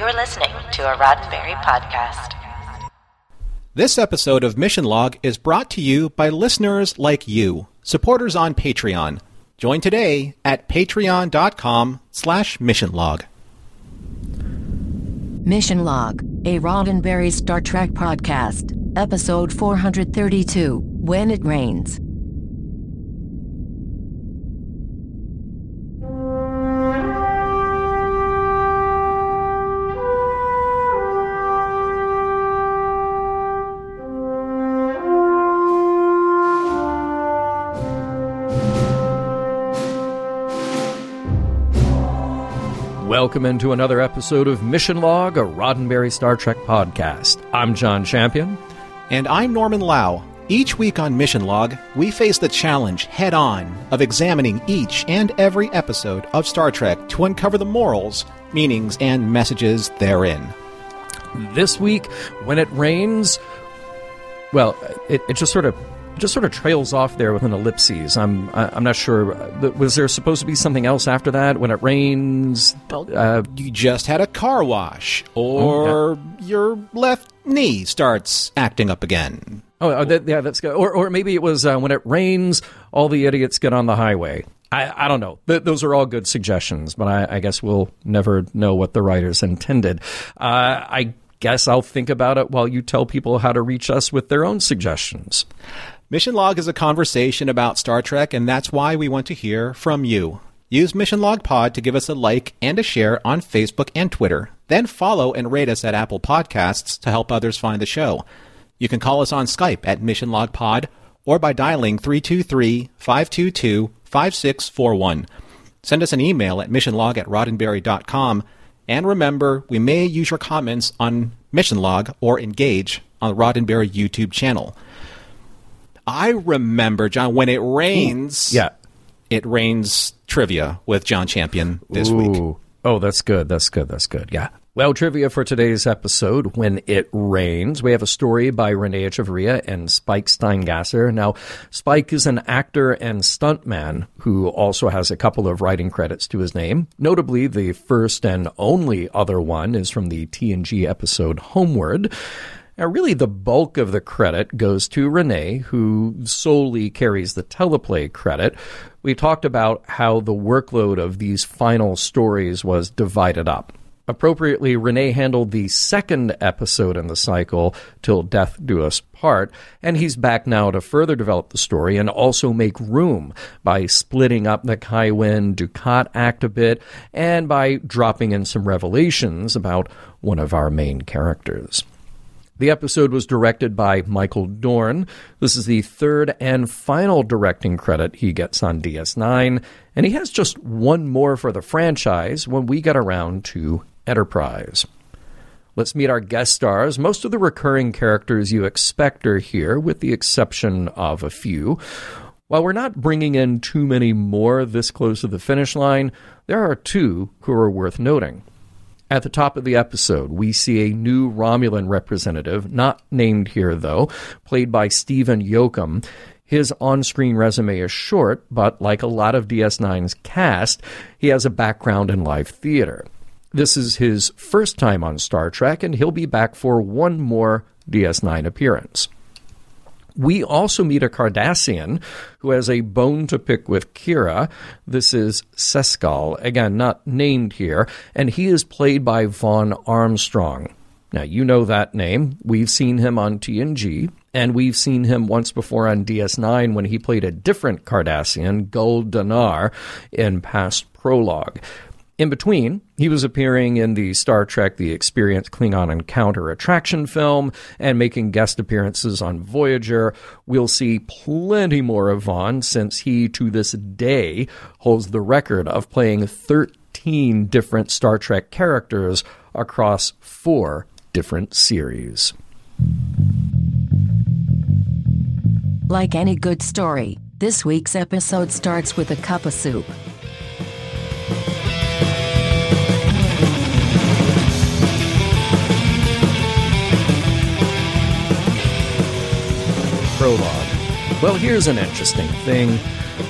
You're listening to a Roddenberry podcast. This episode of Mission Log is brought to you by listeners like you, supporters on Patreon. Join today at patreon.com slash missionlog. Mission Log, a Roddenberry Star Trek podcast, episode 432 When It Rains. Welcome into another episode of Mission Log, a Roddenberry Star Trek podcast. I'm John Champion. And I'm Norman Lau. Each week on Mission Log, we face the challenge head on of examining each and every episode of Star Trek to uncover the morals, meanings, and messages therein. This week, when it rains, well, it, it just sort of just sort of trails off there with an ellipses. I'm I'm not sure. Was there supposed to be something else after that? When it rains, uh, You just had a car wash, or your left knee starts acting up again. oh, oh that, yeah, that's good. Or or maybe it was uh, when it rains, all the idiots get on the highway. I, I don't know. Th- those are all good suggestions, but I, I guess we'll never know what the writers intended. Uh, I guess I'll think about it while you tell people how to reach us with their own suggestions. Mission Log is a conversation about Star Trek, and that's why we want to hear from you. Use Mission Log Pod to give us a like and a share on Facebook and Twitter. Then follow and rate us at Apple Podcasts to help others find the show. You can call us on Skype at Mission Log Pod or by dialing 323 522 5641. Send us an email at missionlog at roddenberry.com. And remember, we may use your comments on Mission Log or engage on the Roddenberry YouTube channel. I remember, John, when it hmm. rains. Yeah. It rains trivia with John Champion this week. Oh, that's good. That's good. That's good. Yeah. Well, trivia for today's episode, When It Rains, we have a story by Renee Echevarria and Spike Steingasser. Now, Spike is an actor and stuntman who also has a couple of writing credits to his name. Notably, the first and only other one is from the TNG episode Homeward. Now, really, the bulk of the credit goes to Renee, who solely carries the teleplay credit. We talked about how the workload of these final stories was divided up. Appropriately, Renee handled the second episode in the cycle, Till Death Do Us Part, and he's back now to further develop the story and also make room by splitting up the Kai Winn Dukat act a bit and by dropping in some revelations about one of our main characters. The episode was directed by Michael Dorn. This is the third and final directing credit he gets on DS9, and he has just one more for the franchise when we get around to Enterprise. Let's meet our guest stars. Most of the recurring characters you expect are here, with the exception of a few. While we're not bringing in too many more this close to the finish line, there are two who are worth noting. At the top of the episode, we see a new Romulan representative, not named here though, played by Stephen Yoakam. His on screen resume is short, but like a lot of DS9's cast, he has a background in live theater. This is his first time on Star Trek, and he'll be back for one more DS9 appearance. We also meet a Cardassian who has a bone to pick with Kira. This is Seskal, again, not named here, and he is played by Vaughn Armstrong. Now, you know that name. We've seen him on TNG, and we've seen him once before on DS9 when he played a different Cardassian, Gul Danar, in past prologue. In between, he was appearing in the Star Trek The Experience Klingon Encounter attraction film and making guest appearances on Voyager. We'll see plenty more of Vaughn since he, to this day, holds the record of playing 13 different Star Trek characters across four different series. Like any good story, this week's episode starts with a cup of soup. Prologue. Well, here's an interesting thing.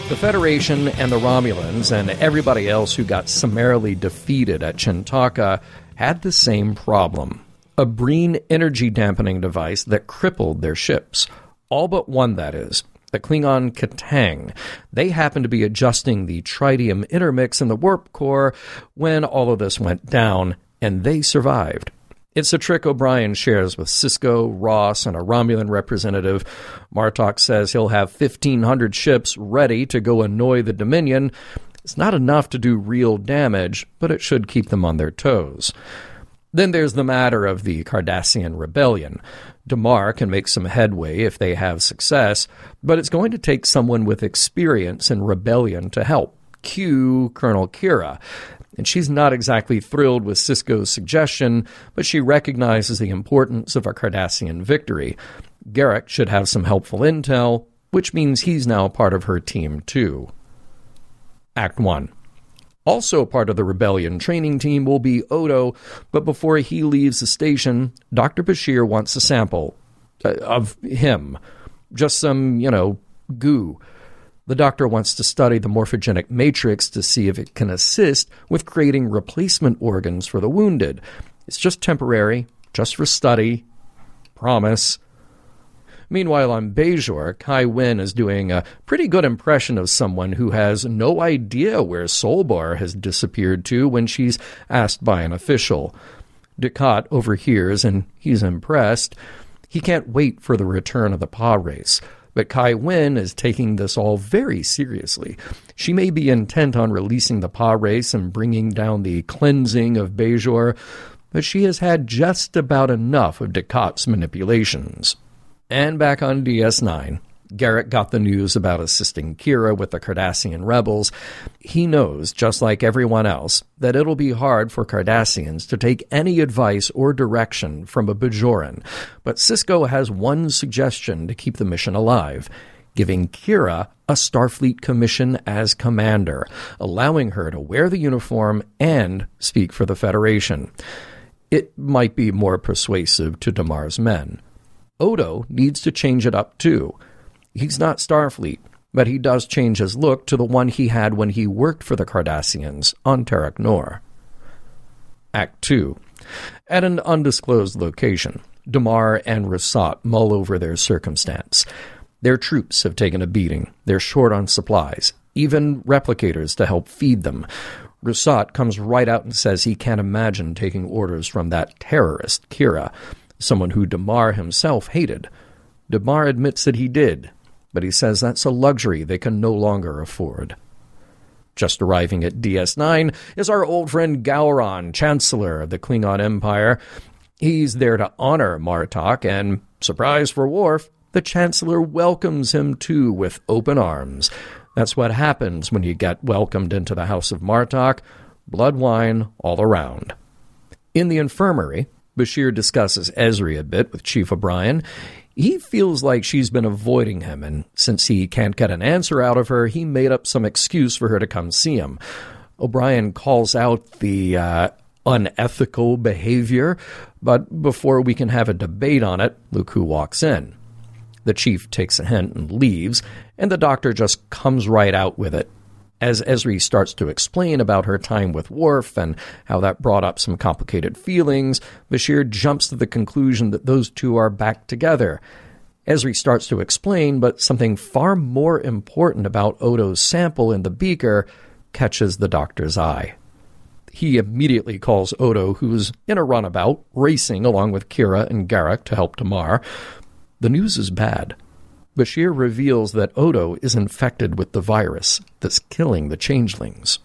The Federation and the Romulans and everybody else who got summarily defeated at Chin'toka had the same problem a Breen energy dampening device that crippled their ships. All but one, that is. The Klingon Ki'tang. They happened to be adjusting the tritium intermix in the warp core when all of this went down, and they survived. It's a trick O'Brien shares with Sisko, Ross, and a Romulan representative. Martok says he'll have 1,500 ships ready to go annoy the Dominion. It's not enough to do real damage, but it should keep them on their toes. Then there's the matter of the Cardassian rebellion. Damar can make some headway if they have success, but it's going to take someone with experience in rebellion to help. Cue Colonel Kira. And she's not exactly thrilled with Sisko's suggestion, but she recognizes the importance of a Cardassian victory. Garak should have some helpful intel, which means he's now part of her team too. Act 1. Also part of the rebellion training team will be Odo, but before he leaves the station, Dr. Bashir wants a sample uh, of him. Just some, you know, goo. The doctor wants to study the morphogenic matrix to see if it can assist with creating replacement organs for the wounded. It's just temporary, just for study. Promise. Meanwhile, on Bajor, Kai Winn is doing a pretty good impression of someone who has no idea where Solbor has disappeared to when she's asked by an official. Dukat overhears and he's impressed. He can't wait for the return of the Pah-wraiths. But Kai Winn is taking this all very seriously. She may be intent on releasing the Pah-wraiths and bringing down the cleansing of Bajor, but she has had just about enough of Dukat's manipulations. And back on DS9, Garak got the news about assisting Kira with the Cardassian rebels. He knows, just like everyone else, that it'll be hard for Cardassians to take any advice or direction from a Bajoran. But Sisko has one suggestion to keep the mission alive giving Kira a Starfleet commission as commander, allowing her to wear the uniform and speak for the Federation. It might be more persuasive to Damar's men. Odo needs to change it up too. He's not Starfleet, but he does change his look to the one he had when he worked for the Cardassians on Terok Nor. Act 2. At an undisclosed location, Damar and Rusot mull over their circumstance. Their troops have taken a beating. They're short on supplies, even replicators to help feed them. Rusot comes right out and says he can't imagine taking orders from that terrorist, Kira, someone who Damar himself hated. Damar admits that he did, but he says that's a luxury they can no longer afford. Just arriving at DS9 is our old friend Gowron, Chancellor of the Klingon Empire. He's there to honor Martok, and, surprise for Worf, the Chancellor welcomes him too with open arms. That's what happens when you get welcomed into the House of Martok blood wine all around. In the infirmary, Bashir discusses Ezri a bit with Chief O'Brien. He feels like she's been avoiding him, and since he can't get an answer out of her, he made up some excuse for her to come see him. O'Brien calls out the uh, unethical behavior, but before we can have a debate on it, Luku walks in. The chief takes a hint and leaves, and the doctor just comes right out with it as Ezri starts to explain about her time with Worf and how that brought up some complicated feelings, Bashir jumps to the conclusion that those two are back together. Ezri starts to explain, but something far more important about Odo's sample in the beaker catches the doctor's eye. He immediately calls Odo, who's in a runabout, racing along with Kira and Garak to help Damar. The news is bad. Bashir reveals that Odo is infected with the virus that's killing the changelings.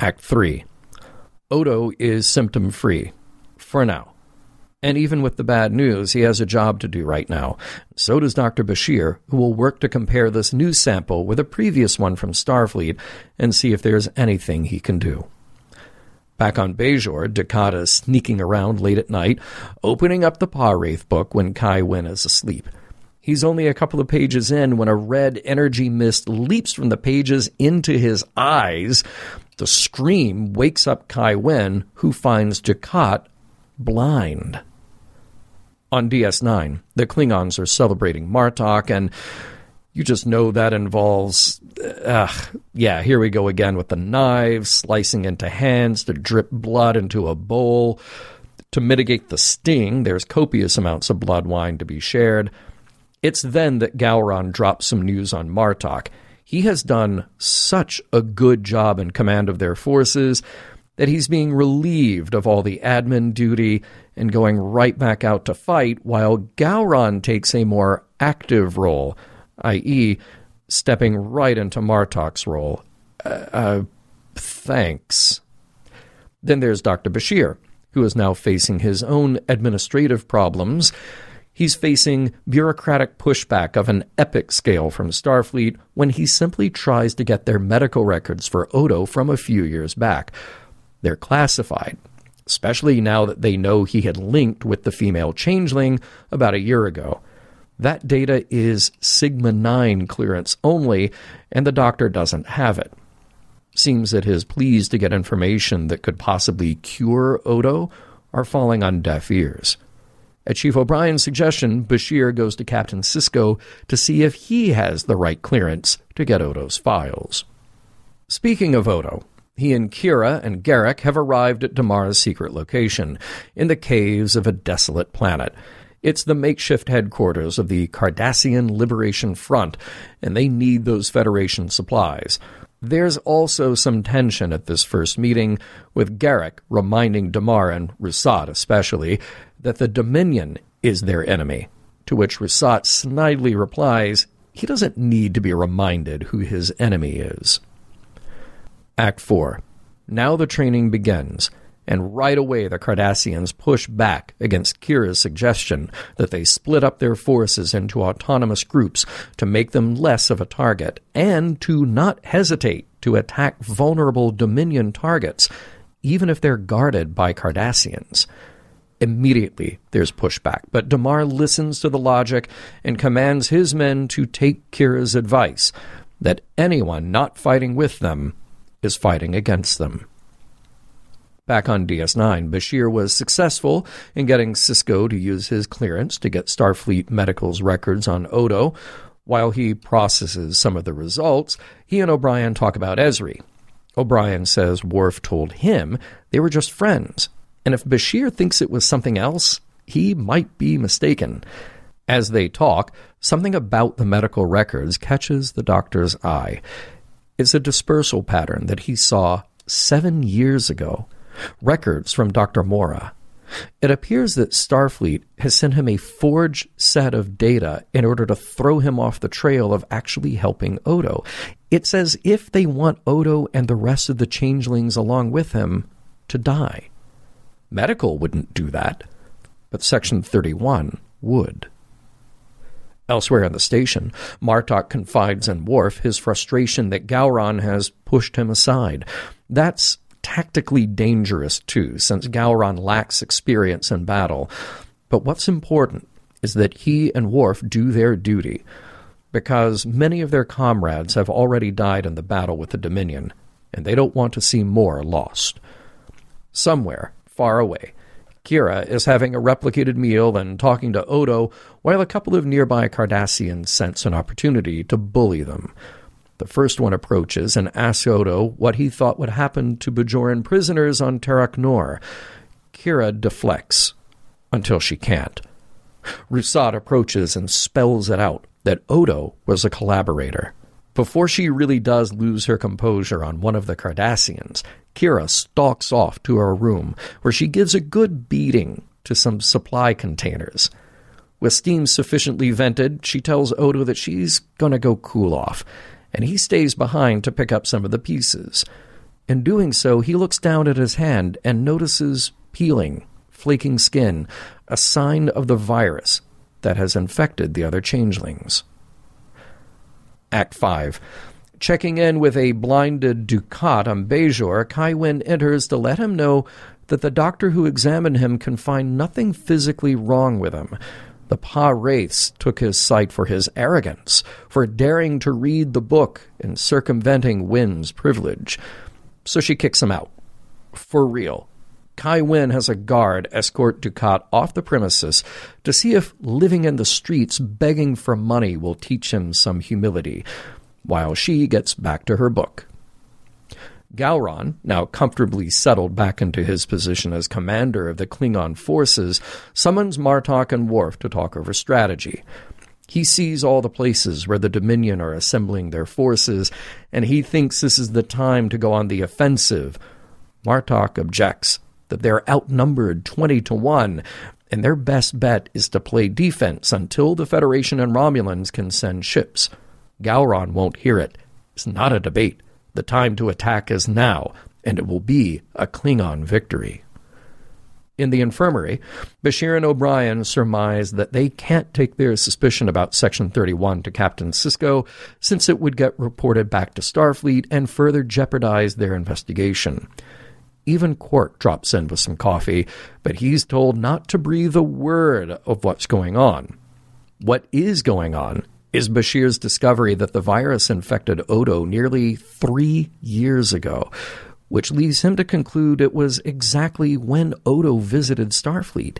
Act 3 Odo is symptom free. For now. And even with the bad news, he has a job to do right now. So does Dr. Bashir, who will work to compare this new sample with a previous one from Starfleet and see if there's anything he can do. Back on Bajor, Dukat is sneaking around late at night, opening up the Pah-wraith book when Kai Wynn is asleep. He's only a couple of pages in when a red energy mist leaps from the pages into his eyes. The scream wakes up Kai Winn, who finds Dukat blind. On DS9, the Klingons are celebrating Martok, and You just know that involves, yeah, here we go again with the knives, slicing into hands to drip blood into a bowl. To mitigate the sting, there's copious amounts of blood wine to be shared. It's then that Gowron drops some news on Martok. He has done such a good job in command of their forces that he's being relieved of all the admin duty and going right back out to fight, while Gowron takes a more active role, i.e., stepping right into Martok's role. Uh, uh, thanks. Then there's Dr. Bashir, who is now facing his own administrative problems. He's facing bureaucratic pushback of an epic scale from Starfleet when he simply tries to get their medical records for Odo from a few years back. They're classified, especially now that they know he had linked with the female changeling about a year ago. That data is Sigma 9 clearance only, and the doctor doesn't have it. Seems that his pleas to get information that could possibly cure Odo are falling on deaf ears. At Chief O'Brien's suggestion, Bashir goes to Captain Sisko to see if he has the right clearance to get Odo's files. Speaking of Odo, he and Kira and Garak have arrived at Damar's secret location, in the caves of a desolate planet. It's the makeshift headquarters of the Cardassian Liberation Front, and they need those Federation supplies. There's also some tension at this first meeting, with Garak reminding Damar and Rusot especially that the Dominion is their enemy, to which Rusot snidely replies he doesn't need to be reminded who his enemy is. Act 4. Now the training begins, and right away the Cardassians push back against Kira's suggestion that they split up their forces into autonomous groups to make them less of a target, and to not hesitate to attack vulnerable Dominion targets, even if they're guarded by Cardassians. Immediately, there's pushback, but Damar listens to the logic and commands his men to take Kira's advice that anyone not fighting with them is fighting against them. Back on DS9, Bashir was successful in getting Sisko to use his clearance to get Starfleet Medical's records on Odo. While he processes some of the results, he and O'Brien talk about Ezri. O'Brien says Worf told him they were just friends and if Bashir thinks it was something else, he might be mistaken. As they talk, something about the medical records catches the doctor's eye. It's a dispersal pattern that he saw seven years ago. Records from Dr. Mora. It appears that Starfleet has sent him a forged set of data in order to throw him off the trail of actually helping Odo. It's as if they want Odo and the rest of the changelings along with him to die. Medical wouldn't do that, but Section 31 would. Elsewhere in the station, Martok confides in Worf his frustration that Gowron has pushed him aside. That's tactically dangerous, too, since Gowron lacks experience in battle. But what's important is that he and Worf do their duty, because many of their comrades have already died in the battle with the Dominion, and they don't want to see more lost. Somewhere, far away. Kira is having a replicated meal and talking to Odo, while a couple of nearby Cardassians sense an opportunity to bully them. The first one approaches and asks Odo what he thought would happen to Bajoran prisoners on Terok Nor. Kira deflects until she can't. Rusot approaches and spells it out that Odo was a collaborator. Before she really does lose her composure on one of the Cardassians, Kira stalks off to her room, where she gives a good beating to some supply containers. With steam sufficiently vented, she tells Odo that she's going to go cool off, and he stays behind to pick up some of the pieces. In doing so, he looks down at his hand and notices peeling, flaking skin, a sign of the virus that has infected the other changelings. Act 5. Checking in with a blinded Dukat on Bajor, Kai Winn enters to let him know that the doctor who examined him can find nothing physically wrong with him. The Pah-wraiths took his sight for his arrogance, for daring to read the book and circumventing Winn's privilege. So she kicks him out. For real. Kai Winn has a guard escort Dukat off the premises to see if living in the streets begging for money will teach him some humility, while she gets back to her book. Gowron, now comfortably settled back into his position as commander of the Klingon forces, summons Martok and Worf to talk over strategy. He sees all the places where the Dominion are assembling their forces, and he thinks this is the time to go on the offensive. Martok objects that they're outnumbered 20 to 1, and their best bet is to play defense until the Federation and Romulans can send ships. Gowron won't hear it. It's not a debate. The time to attack is now, and it will be a Klingon victory. In the infirmary, Bashir and O'Brien surmise that they can't take their suspicion about Section 31 to Captain Sisko, since it would get reported back to Starfleet and further jeopardize their investigation. Even Quark drops in with some coffee, but he's told not to breathe a word of what's going on. What is going on is Bashir's discovery that the virus infected Odo nearly three years ago, which leads him to conclude it was exactly when Odo visited Starfleet.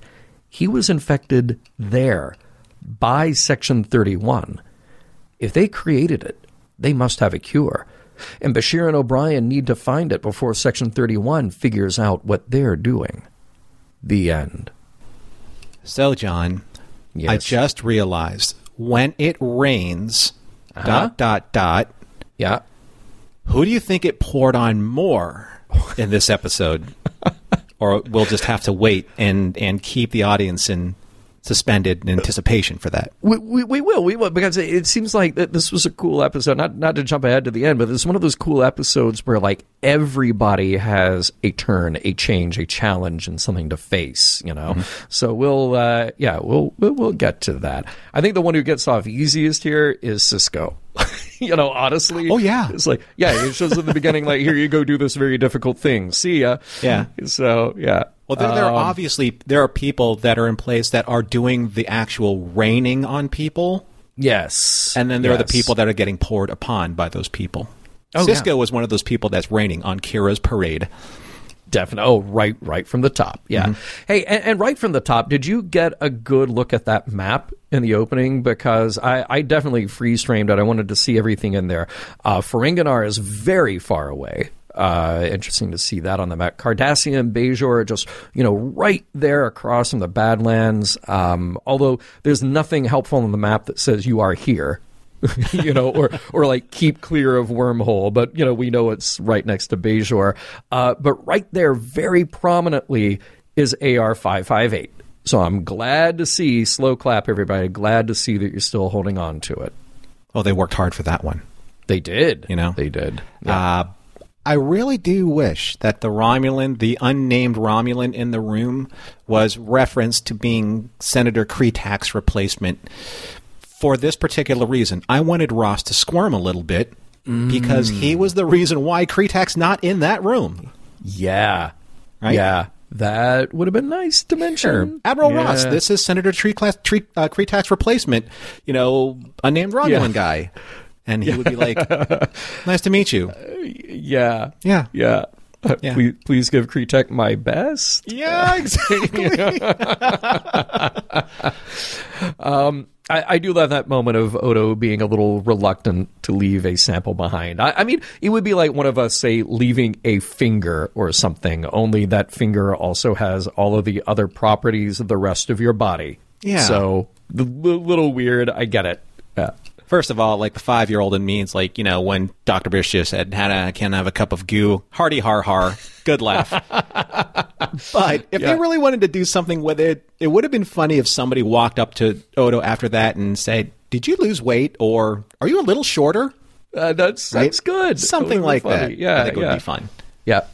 He was infected there by Section 31. If they created it, they must have a cure. And Bashir and O'Brien need to find it before Section 31 figures out what they're doing. The end. So, John, Yes. I just realized when it rains, uh-huh. dot, dot, dot, Yeah. who do you think it poured on more in this episode? or we'll just have to wait and, and keep the audience in suspended in anticipation for that. We, we, we will, we will, because it, seems like that this was a cool episode. Not not to jump ahead to the end, but it's one of those cool episodes where like everybody has a turn, a change, a challenge, and something to face. You know, so we'll uh, yeah, we'll, we'll we'll get to that. I think the one who gets off easiest here is Sisko. you know, honestly, Oh, yeah. it's like yeah, it shows at the beginning like here you go do this very difficult thing. See ya. Yeah. So yeah. Well, there, there are Um, obviously there are people that are in place that are doing the actual raining on people, yes, and then there are the people that are getting poured upon by those people. Oh, Sisko yeah. was one of those people that's raining on Kira's parade. Definitely. Oh, right, right from the top. Yeah. Hey, and, and right from the top, did you get a good look at that map in the opening? Because I, I definitely freeze framed it. I wanted to see everything in there. Uh, Ferenginar is very far away. Uh, interesting to see that on the map. Cardassian, Bajor are just, you know, right there across from the Badlands. Um, although there's nothing helpful on the map that says you are here. you know, or or like keep clear of wormhole, but you know we know it's right next to Bajor. Uh, but right there, very prominently, is AR five five eight. So I'm glad to see slow clap, everybody. Glad to see that you're still holding on to it. Oh, they worked hard for that one. They did, You know? they did. Uh, I really do wish that the Romulan, the unnamed Romulan in the room, was referenced to being Senator Kretak's replacement for this particular reason. I wanted Ross to squirm a little bit because he was the reason why Kretak's not in that room. yeah, Right? yeah. That would have been nice to mention. Admiral Yeah. Ross, this is Senator Tree Class, Tree, uh, Kretak's replacement, you know, unnamed Romulan Yeah. guy. And he would be like, nice to meet you. yeah, Yeah. yeah. Uh, Yeah. Please, please give Kretak my best. Yeah, exactly. I, I do love that moment of Odo being a little reluctant to leave a sample behind. I, I mean, it would be like one of us, say, leaving a finger or something, only that finger also has all of the other properties of the rest of your body. Yeah. So, the li- little weird, I get it. First of all, like the five year old in me, it's like, you know, when Dr. Bish just said, Hannah, can I have a cup of goo? Hearty har har. Good laugh. but if Yeah. they really wanted to do something with it, it would have been funny if somebody walked up to Odo after that and said, Did you lose weight? Or are you a little shorter? Uh, that's, Right? that's good. Something like funny. that. Yeah. I think it yeah. would be fun. Yeah.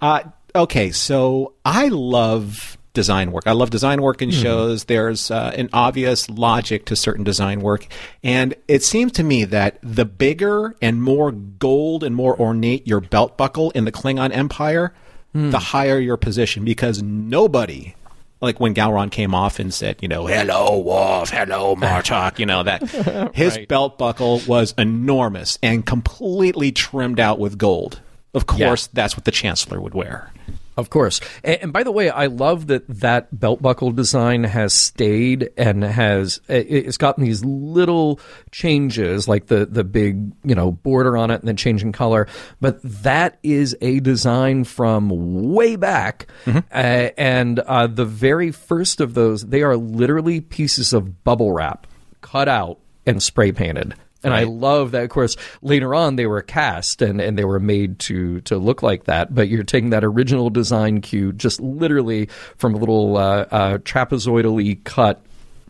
Uh, okay, so I love design work. I love design work in shows. There's uh, an obvious logic to certain design work. And it seems to me that the bigger and more gold and more ornate your belt buckle in the Klingon Empire, the higher your position because nobody. Like when Gowron came off and said, you know, hello, Worf, hello, Martok, you know, that his Right. belt buckle was enormous and completely trimmed out with gold. Of course, that's what the Chancellor would wear. Of course. And, and, by the way, I love that that belt buckle design has stayed and has it's gotten these little changes like the the big, you know, border on it and then changing color, but that is a design from way back. Mm-hmm. Uh, and uh, the very first of those, they are literally pieces of bubble wrap cut out and spray painted. And right. I love that. Of course, later on they were cast and, and they were made to to look like that. But you're taking that original design cue, just literally from a little uh, uh, trapezoidally cut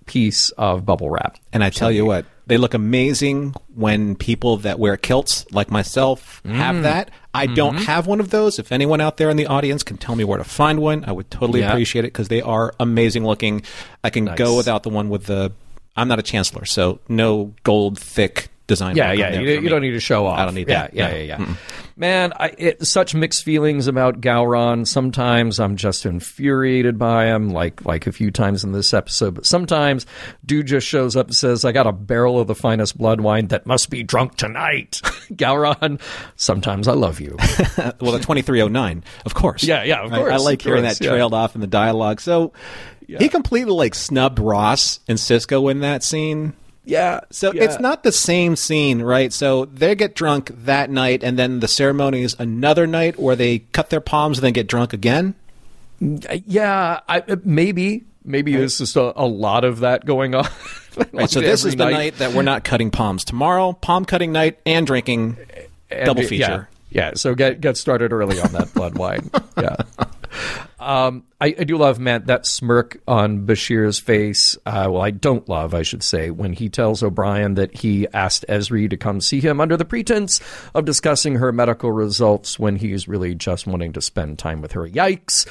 piece of bubble wrap. And I tell you what, they look amazing when people that wear kilts, like myself, mm. have that. I mm-hmm. don't have one of those. If anyone out there in the audience can tell me where to find one, I would totally yeah. appreciate it because they are amazing looking. I can nice. go without the one with the I'm not a chancellor, so no gold thick design. Yeah, yeah. You, you don't need to show off. I don't need yeah, that. Yeah, no. yeah, yeah. Mm-mm. Man, I, it, such mixed feelings about Gowron. Sometimes I'm just infuriated by him, like like a few times in this episode. But sometimes, dude just shows up and says, "I got a barrel of the finest blood wine that must be drunk tonight." Gowron, sometimes I love you. well, the 2309, of course. Yeah, yeah, of course. I, I like hearing course, that trailed yeah. off in the dialogue. So yeah. He completely like snubbed Ross and Sisko in that scene. Yeah. So yeah. it's not the same scene, right? So they get drunk that night, and then the ceremony is another night where they cut their palms and then get drunk again. Yeah, I, uh, maybe. Maybe right. there's just a, a, lot of that going on. like right. So this is the night. night. that we're not cutting palms. Tomorrow, palm cutting night and drinking and, double feature. Yeah. yeah. So get get started early on that blood wine. Yeah. Um, I, I, do love, Matt, that smirk on Bashir's face. Uh, well, I don't love, I should say, when he tells O'Brien that he asked Ezri to come see him under the pretense of discussing her medical results when he's really just wanting to spend time with her. Yikes.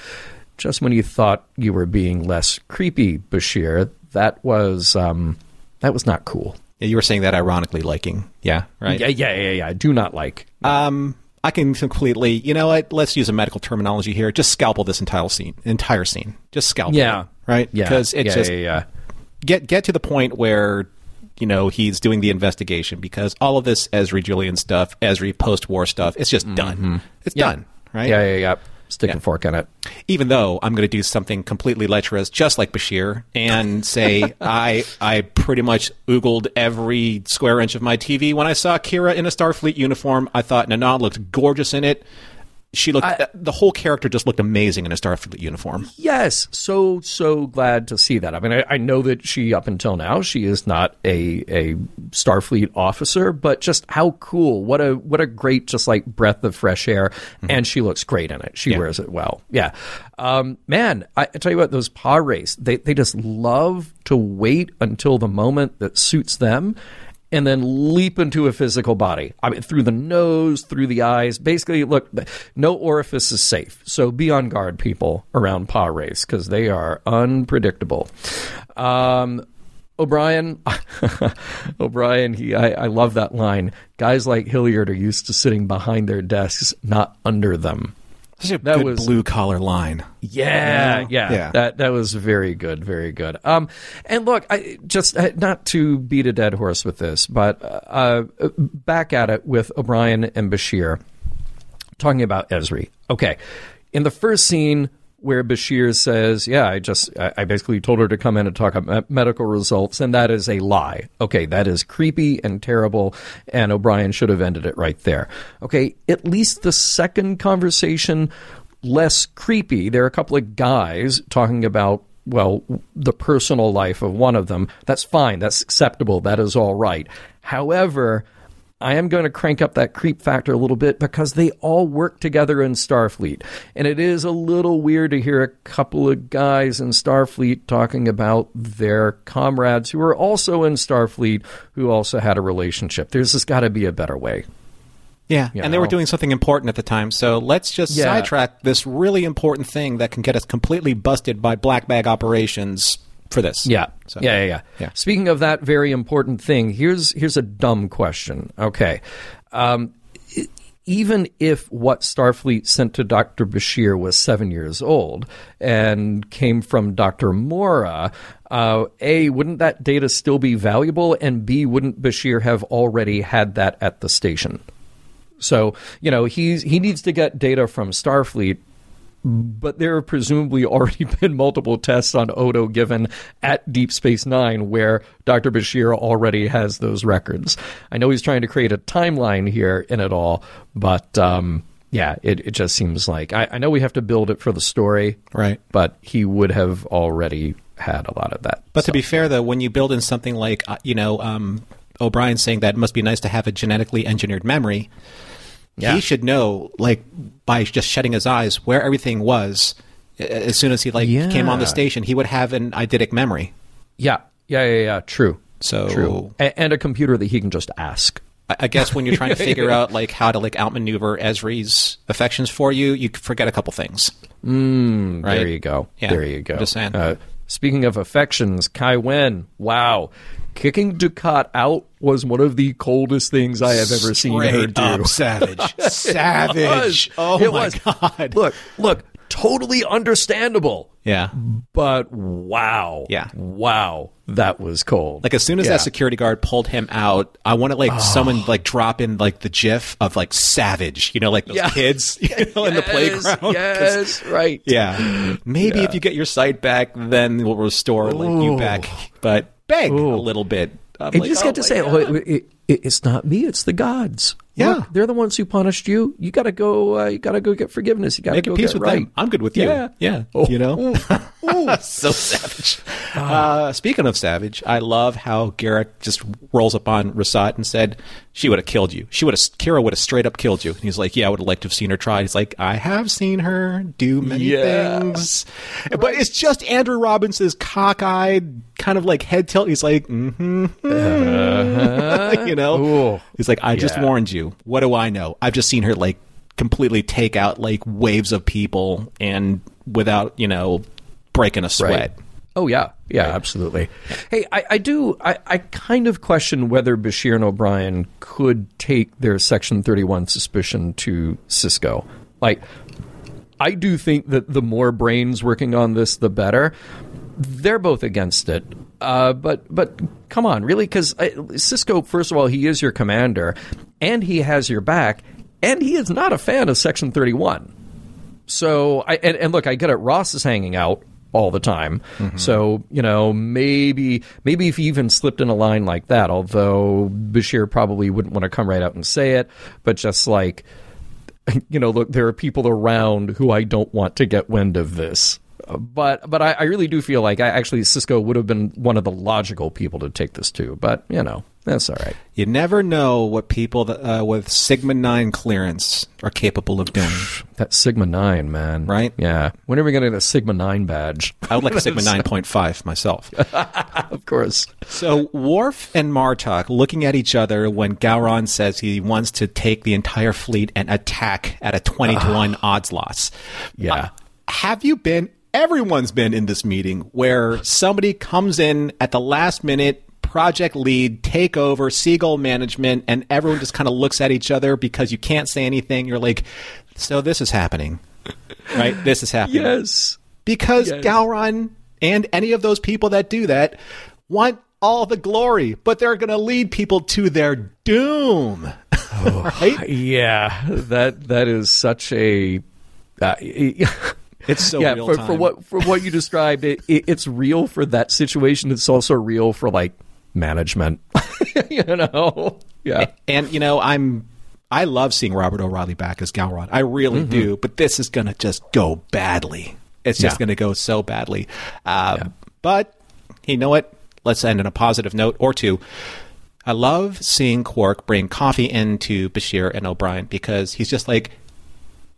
Just when you thought you were being less creepy, Bashir, that was um, that was not cool. Yeah, you were saying that ironically, liking. Yeah, right. Yeah, yeah, yeah, yeah. I do not like. Um, I can completely, you know what? Let's use a medical terminology here. Just scalpel this entire scene. Entire scene. Just scalpel. Yeah. It, right. Yeah. Because it's yeah, just yeah, yeah. get get to the point where you know he's doing the investigation because all of this Ezri Julian stuff, Ezri post war stuff, it's just mm-hmm. done. It's yeah. done. Right. Yeah. Yeah. Yeah stick yeah. a fork in it. Even though I'm going to do something completely lecherous, just like Bashir, and say I I pretty much oogled every square inch of my TV when I saw Kira in a Starfleet uniform. I thought Nana looked gorgeous in it she looked I, the whole character just looked amazing in a starfleet uniform. Yes. So so glad to see that. I mean I, I, know that she up until now she is not a a starfleet officer but just how cool. What a what a great just like breath of fresh air. Mm-hmm. and she looks great in it. She yeah. wears it well. Yeah. Um, man I, I, tell you what those Pah-wraiths they, they just love to wait until the moment that suits them and then leap into a physical body. I mean, through the nose, through the eyes. Basically, look, no orifice is safe. So be on guard, people, around Pah-wraiths, because they are unpredictable. Um, O'Brien, O'Brien, he, I, I love that line. Guys like Hilliard are used to sitting behind their desks, not under them. Such a that good was, blue collar line. Yeah, yeah, yeah, That that was very good, very good. Um, and look, I just uh, not to beat a dead horse with this, but uh, back at it with O'Brien and Bashir talking about Ezri. Okay, in the first scene, where Bashir says, "Yeah, I just I basically told her to come in and talk about medical results, and that is a lie." Okay, that is creepy and terrible, and O'Brien should have ended it right there. Okay, at least the second conversation less creepy. There are a couple of guys talking about well, the personal life of one of them. That's fine. That's acceptable. That is all right. However, I am going to crank up that creep factor a little bit because they all work together in Starfleet. And it is a little weird to hear a couple of guys in Starfleet talking about their comrades who are also in Starfleet who also had a relationship. There's just got to be a better way. Yeah, you and know? they were doing something important at the time. So let's just yeah. sidetrack this really important thing that can get us completely busted by black bag operations for this. Yeah. So, yeah, yeah, yeah, yeah. Speaking of that very important thing, here's here's a dumb question. Okay. Um, even if what Starfleet sent to Dr. Bashir was seven years old and came from Dr. Mora, uh, A, wouldn't that data still be valuable? And B, wouldn't Bashir have already had that at the station? So, you know, he's, he needs to get data from Starfleet but there have presumably already been multiple tests on Odo given at Deep Space Nine where Dr. Bashir already has those records. I know he's trying to create a timeline here in it all, but um, yeah, it, it just seems like I, I know we have to build it for the story, Right. But he would have already had a lot of that. But to be fair, though, when you build in something like, uh, you know, um, O'Brien saying that it must be nice to have a genetically engineered memory, Yeah. he should know, like, by just shutting his eyes, where everything was. As soon as he like came on the station, he would have an eidetic memory. yeah, yeah, yeah, yeah, true. So- true, a- and a computer that he can just ask. I I guess when you're trying to figure out like how to like outmaneuver Ezri's affections for you, you forget a couple things. Mm, Right. There you go. Yeah, there you go. just saying. Uh, speaking of affections, Kai Winn, wow. Kicking Dukat out was one of the coldest things I have ever seen her Straight do. up savage, savage. was. Oh It my was. god! Look, look, totally understandable. Yeah, But wow. Yeah. Wow. That was cold. like as soon as Yeah. that security guard pulled him out, I want to like someone like drop in like the GIF of like savage, you know, like those Yeah. kids, you know, in the playground. Yes, right. Yeah. Maybe if you get your sight back, then we'll restore like you back. But beg a little bit. I'm And like, you just oh get to say, oh, it, it, it, it's not me, it's the gods. Yeah. Look, they're the ones who punished you. You got to go. Uh, you got to go get forgiveness. You got to Make go peace with right. them. I'm good with you. Yeah. Yeah. Oh. You know? so savage. Uh, speaking of savage, I love how Garak just rolls up on Rusot and said, she would have killed you. She would have, Kira would have straight up killed you. And he's like, yeah, I would have liked to have seen her try. He's like, I have seen her do many Yeah. things. But it's just Andrew Robinson's cockeyed kind of like head tilt. He's like, mm-hmm. you know? Ooh. He's like, I just Yeah. warned you. What do I know? I've just seen her like completely take out like waves of people and without, you know, breaking a sweat. Oh yeah, yeah, absolutely. Hey, I, I do. I, I kind of question whether Bashir and O'Brien could take their Section Thirty One suspicion to Sisko. Like, I do think that the more brains working on this, the better. They're both against it, uh, but but come on, really? Because Sisko, first of all, he is your commander, and he has your back, and he is not a fan of Section Thirty One. So I and, and look, I get it. Ross is hanging out all the time. So you know, maybe maybe if he even slipped in a line like that, although Bashir probably wouldn't want to come right out and say it, but just like you know, look, there are people around who I don't want to get wind of this. But but I, I really do feel like I actually Sisko would have been one of the logical people to take this to. But you know, that's all right. You never know what people that, uh, with Sigma 9 clearance are capable of doing. That Sigma Nine, man. Right? Yeah. When are we going to get a Sigma Nine badge? I would like a Sigma 9.5 myself. of course. So Worf and Martok looking at each other when Gowron says he wants to take the entire fleet and attack at a 20 to 1 odds loss. Yeah. Uh, have you been everyone's been in this meeting where somebody comes in at the last minute project lead take over seagull management and everyone just kind of looks at each other because you can't say anything you're like so this is happening right this is happening Yes. because Yes. Gowron and any of those people that do that want all the glory, but they're going to lead people to their doom. right? Yeah, that that is such a. Uh, It's so yeah, real for, for what for what you described, it, it it's real for that situation. It's also real for like management. you know, yeah, and you know, I'm I love seeing Robert O'Reilly back as Gowron. I really do, but this is going to just go badly. It's just Yeah. going to go so badly. Uh, But you know what? Let's end on a positive note or two. I love seeing Quark bring coffee into Bashir and O'Brien because he's just like,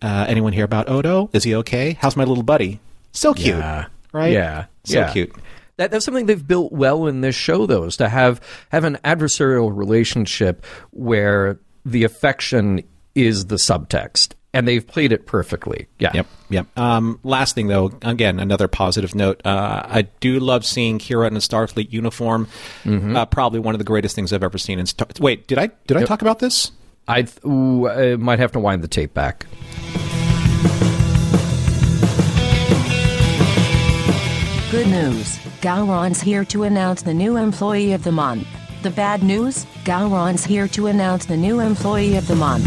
uh, anyone hear about Odo? Is he okay? How's my little buddy? So cute, Yeah. right? Yeah, so yeah. cute. That, that's something they've built well in this show, though, is to have have an adversarial relationship where the affection is the subtext, and they've played it perfectly. Yeah. Yep, yep. Um, last thing, though, again, another positive note. Uh, I do love seeing Kira in a Starfleet uniform. Uh, probably one of the greatest things I've ever seen. In Star- Wait, did I did I talk about this? I, ooh, I might have to wind the tape back. Good news Gowron's here to announce the new employee of the month. The bad news Gowron's here to announce the new employee of the month.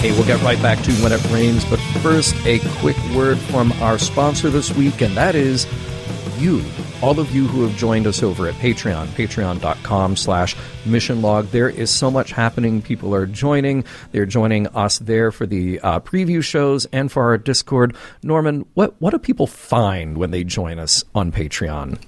Hey, we'll get right back to When It Rains, but first, a quick word from our sponsor this week, and that is you. All of you who have joined us over at Patreon, patreon.com slash mission log. There is so much happening. People are joining. They're joining us there for the uh, preview shows and for our Discord. Norman, what, what do people find when they join us on Patreon?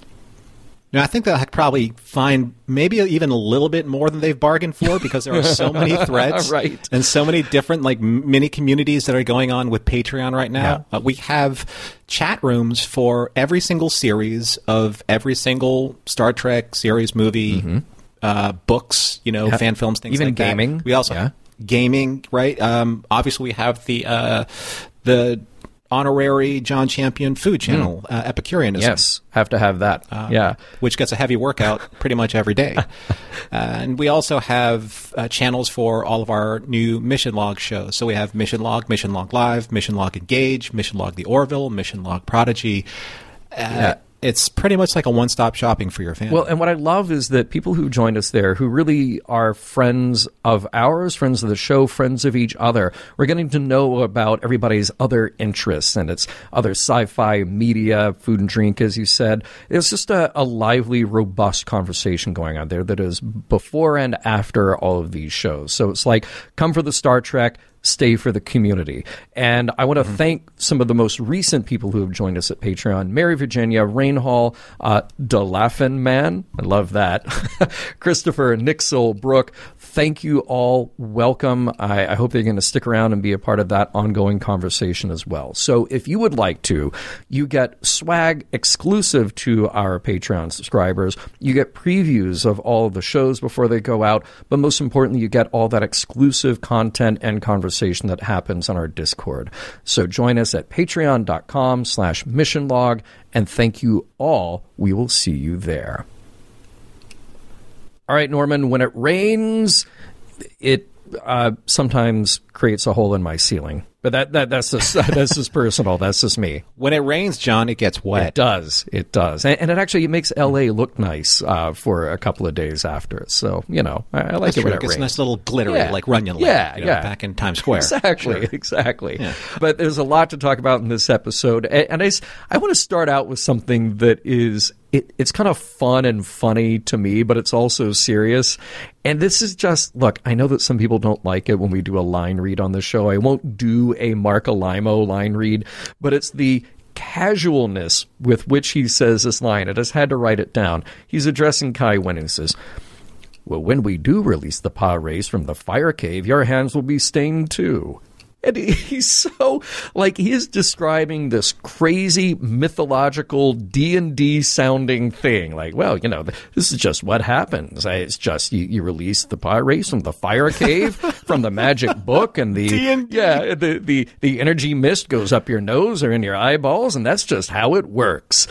Now, I think they'll probably find maybe even a little bit more than they've bargained for because there are so many threads Right. and so many different like mini communities that are going on with Patreon right now. Yeah. Uh, we have chat rooms for every single series of every single Star Trek series, movie, uh, books, you know, Mm-hmm. Yeah. fan films, things Even like that. gaming. We also Yeah. gaming, right? Um, obviously, we have the uh, the honorary John Champion food channel, uh, Epicureanism Mm. Yes, have to have that. um, yeah. which gets a heavy workout pretty much every day. uh, and we also have uh, channels for all of our new Mission Log shows. So we have Mission Log, Mission Log Live, Mission Log Engage, Mission Log The Orville, Mission Log Prodigy. Uh, Yeah. It's pretty much like a one stop shopping for your family. Well, and what I love is that people who joined us there, who really are friends of ours, friends of the show, friends of each other, we're getting to know about everybody's other interests and its other sci-fi, media, food and drink, as you said. It's just a, a lively, robust conversation going on there that is before and after all of these shows. So it's like, come for the Star Trek, stay for the community. And I want to thank some of the most recent people who have joined us at Patreon Mary Virginia, Rain Hall, uh, Man. I love that. Christopher, Nixel, Brooke. Thank you all. Welcome. I, I hope they're going to stick around and be a part of that ongoing conversation as well. So if you would like to, you get swag exclusive to our Patreon subscribers. You get previews of all of the shows before they go out. But most importantly, you get all that exclusive content and conversation that happens on our Discord. So join us at patreon.com slash mission log and thank you all. We will see you there. All right, Norman, when it rains, it uh, sometimes creates a hole in my ceiling. But that, that that's just that's just personal. That's just me. when it rains, John, it gets wet. It does. It does. And, and it actually it makes LA look nice uh, for a couple of days after. So, you know, I, I like That's it true. when It it rains. a nice little glittery, Yeah. like Runyon Lake, Yeah, you know, yeah. back in Times Square. Exactly, exactly. But there's a lot to talk about in this episode, A- and I want to start out with something that is it, it's kind of fun and funny to me, but it's also serious. And this is just look. I know that some people don't like it when we do a line read on the show. I won't do a Marc Alaimo line read, but it's the casualness with which he says this line. I just had to write it down. He's addressing Kai Winn and says. Well, when we do release the Pah-wraiths from the fire cave, your hands will be stained too. And he's so like he is describing this crazy mythological D and D sounding thing. Like, well, you know, this is just what happens. It's just you, you release the Pah-wraiths from the fire cave, from the magic book, and the D&D. yeah, the, the the energy mist goes up your nose or in your eyeballs, and that's just how it works.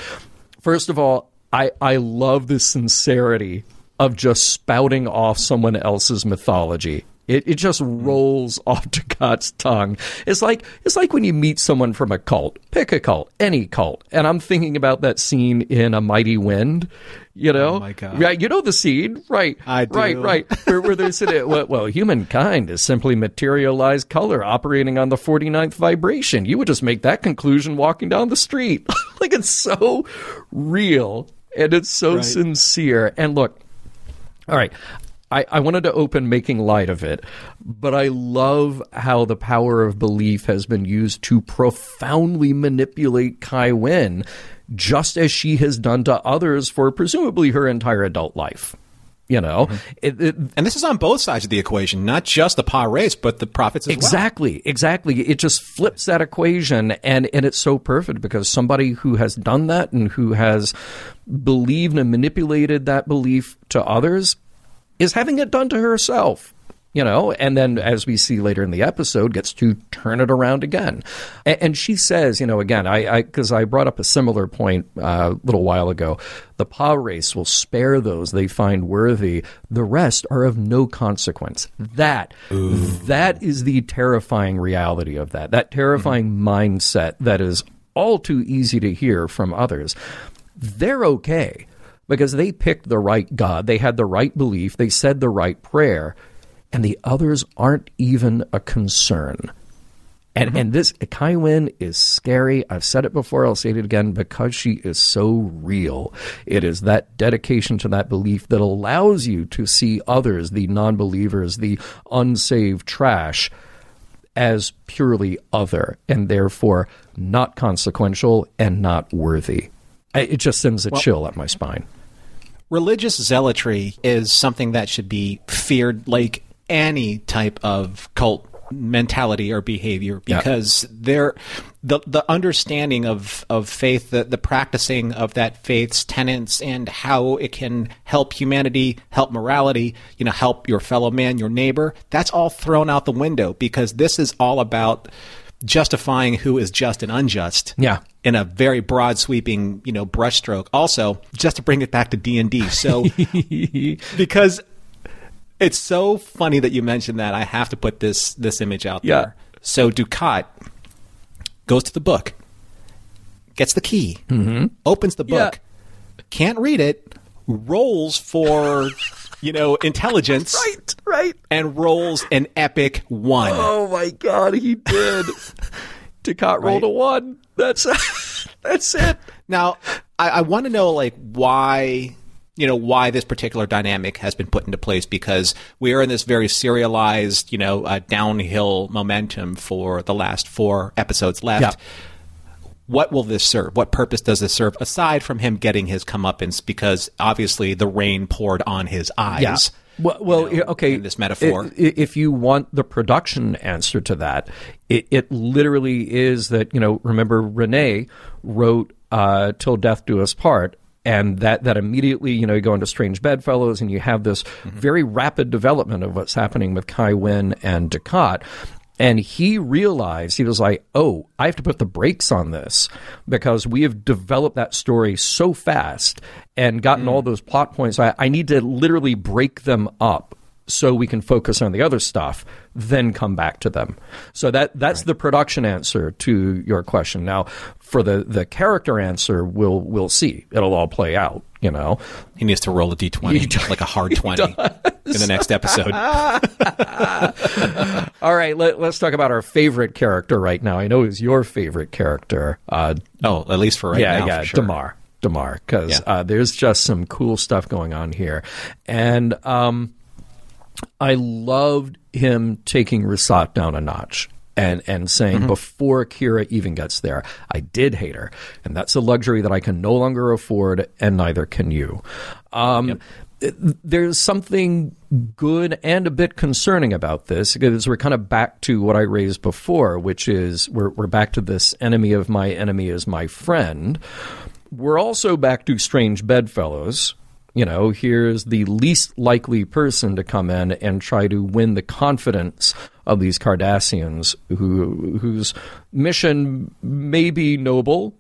First of all, I, I love the sincerity of just spouting off someone else's mythology. It, it just hmm. rolls off to God's tongue. It's like it's like when you meet someone from a cult. Pick a cult, any cult. And I'm thinking about that scene in A Mighty Wind. You oh know, Oh my God. right? You know the scene, right? I do. Right, right. where, where they said, uh, well, well, humankind is simply materialized color operating on the 49th vibration. You would just make that conclusion walking down the street. like it's so real and it's so Right. sincere. And look, all right. I, I wanted to open making light of it, but I love how the power of belief has been used to profoundly manipulate Kai Winn, just as she has done to others for presumably her entire adult life. You know, mm-hmm. it, it, And this is on both sides of the equation, not just the Pa race, but the prophets as well. Exactly, exactly. It just flips that equation, and and it's so perfect because somebody who has done that and who has believed and manipulated that belief to others is having it done to herself. You know, and then as we see later in the episode, gets to turn it around again. And, and she says, you know, again, I because I, brought up a similar point uh, a little while ago. The Pah-wraiths will spare those they find worthy. The rest are of no consequence. That that is the terrifying reality of that. That terrifying mindset that is all too easy to hear from others. They're okay because they picked the right God. They had the right belief. They said the right prayer. and the others aren't even a concern. And mm-hmm. and this Kai Winn is scary. I've said it before, I'll say it again, because she is so real. It is that dedication to that belief that allows you to see others, the non believers, the unsaved trash, as purely other and therefore not consequential and not worthy. It just sends a chill up my spine. Religious zealotry is something that should be feared like any type of cult mentality or behavior Yeah. because they're the the understanding of of faith the the practicing of that faith's tenets and how it can help humanity help morality you know help your fellow man your neighbor that's all thrown out the window because this is all about justifying who is just and unjust Yeah. in a very broad sweeping you know brushstroke also just to bring it back to d&d so because it's so funny that you mentioned that i have to put this this image out Yeah. there so Dukat goes to the book gets the key opens the Mm-hmm. Yeah. book can't read it rolls for you know intelligence Right, right. and rolls an epic one Oh my god, he did. Dukat rolled Right. a one. That's that's it. Now, I, I want to know like why you know why this particular dynamic has been put into place because we are in this very serialized you know uh, downhill momentum for the last four episodes left. Yeah. What will this serve? What purpose does this serve aside from him getting his comeuppance? Because obviously the rain poured on his eyes. Well, well you know, okay. in this metaphor. If you want the production answer to that, it, it literally is that you know. Remember, René wrote uh, "Till Death Do Us Part." And that, that immediately, you know, you go into Strange Bedfellows and you have this very rapid development of what's happening with Kai Winn and Dukat. And he realized, he was like, oh, I have to put the brakes on this because we have developed that story so fast and gotten all mm. those plot points. I, I need to literally break them up so we can focus on the other stuff, then come back to them. So that that's the production answer to your question. Now, for the, the character answer, we'll we'll see. It'll all play out, you know. He needs to roll a d20, like a hard 20 in the next episode. All right, let, us talk about our favorite character right now. I know is your favorite character. Uh, oh, at least for right yeah, now. yeah, sure. Damar, Damar, because Yeah. uh, there's just some cool stuff going on here, and um, I loved him taking Rusot down a notch. And, and saying Mm-hmm. before Kira even gets there, I did hate her, and that's a luxury that I can no longer afford, and neither can you. Um, th- There's something good and a bit concerning about this because we're kind of back to what I raised before, which is we're, we're back to this enemy of my enemy is my friend. We're also back to strange bedfellows. You know, here's the least likely person to come in and try to win the confidence of these Cardassians, who whose mission may be noble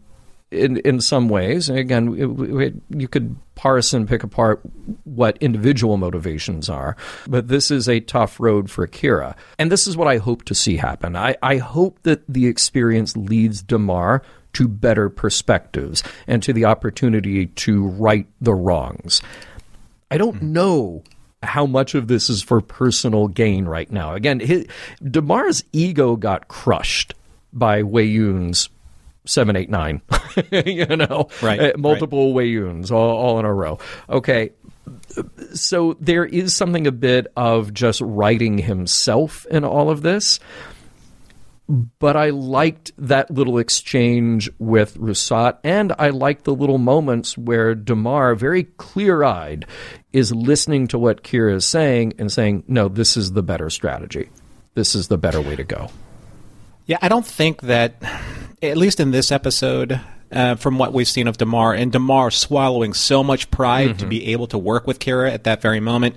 in in some ways. And again, it, it, you could parse and pick apart what individual motivations are, but this is a tough road for Kira, and this is what I hope to see happen. I, I hope that the experience leads Damar to better perspectives and to the opportunity to right the wrongs. I don't hmm. know how much of this is for personal gain right now. Again, his, Damar's ego got crushed by Weyoun's seven, eight, nine. you know, Right, Uh, multiple Weyouns all, all in a row. Okay. So there is something a bit of just writing himself in all of this but I liked that little exchange with Rusot, and I liked the little moments where Damar, very clear eyed, is listening to what Kira is saying and saying, No, this is the better strategy. This is the better way to go. Yeah, I don't think that, at least in this episode, uh, from what we've seen of Damar, and Damar swallowing so much pride to mm-hmm. be able to work with Kira at that very moment,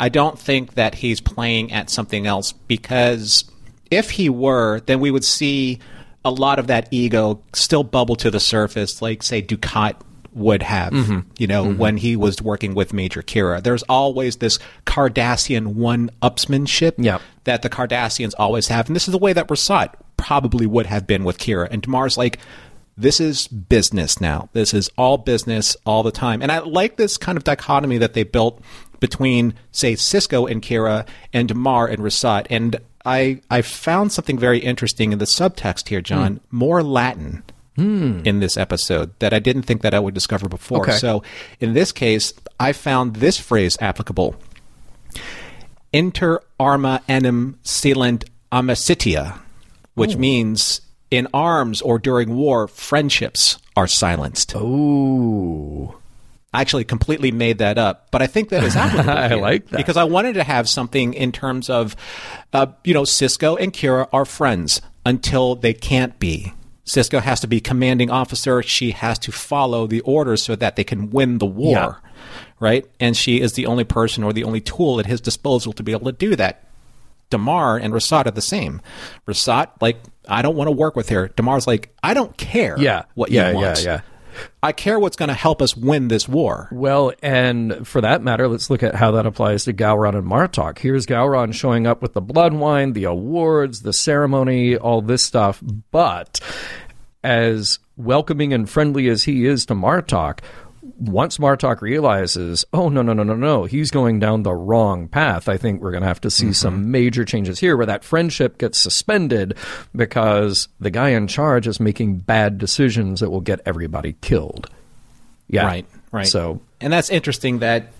I don't think that he's playing at something else because if he were, then we would see a lot of that ego still bubble to the surface, like, say, Dukat would have, mm-hmm. you know, mm-hmm. when he was working with Major Kira. There's always this Cardassian one upsmanship Yep. that the Cardassians always have. And this is the way that we're Rusot probably would have been with Kira. And Damar's like, this is business now. This is all business all the time. And I like this kind of dichotomy that they built between, say, Sisko and Kira and Damar and Rusot. And I I found something very interesting in the subtext here, John. Hmm. More Latin in this episode that I didn't think that I would discover before. Okay. So in this case, I found this phrase applicable. Inter arma enim silent amicitia, which means in arms or during war, friendships are silenced. Ooh. I actually completely made that up, but I think that is applicable. I like that. because I wanted to have something in terms of, uh, you know, Sisko and Kira are friends until they can't be. Sisko has to be commanding officer. She has to follow the orders so that they can win the war, Yeah. right? And she is the only person or the only tool at his disposal to be able to do that. Damar and Rusot are the same. Rusot, like, I don't want to work with her. Damar's like, I don't care Yeah. what yeah, you want. Yeah, yeah. I care what's going to help us win this war. Well, and for that matter, let's look at how that applies to Gowron and Martok. Here's Gowron showing up with the blood wine, the awards, the ceremony, all this stuff. But as welcoming and friendly as he is to Martok, once Martok realizes, oh, no, no, no, no, no, he's going down the wrong path, I think we're going to have to see some major changes here where that friendship gets suspended because the guy in charge is making bad decisions that will get everybody killed. Yeah. Right, right. So, and that's interesting that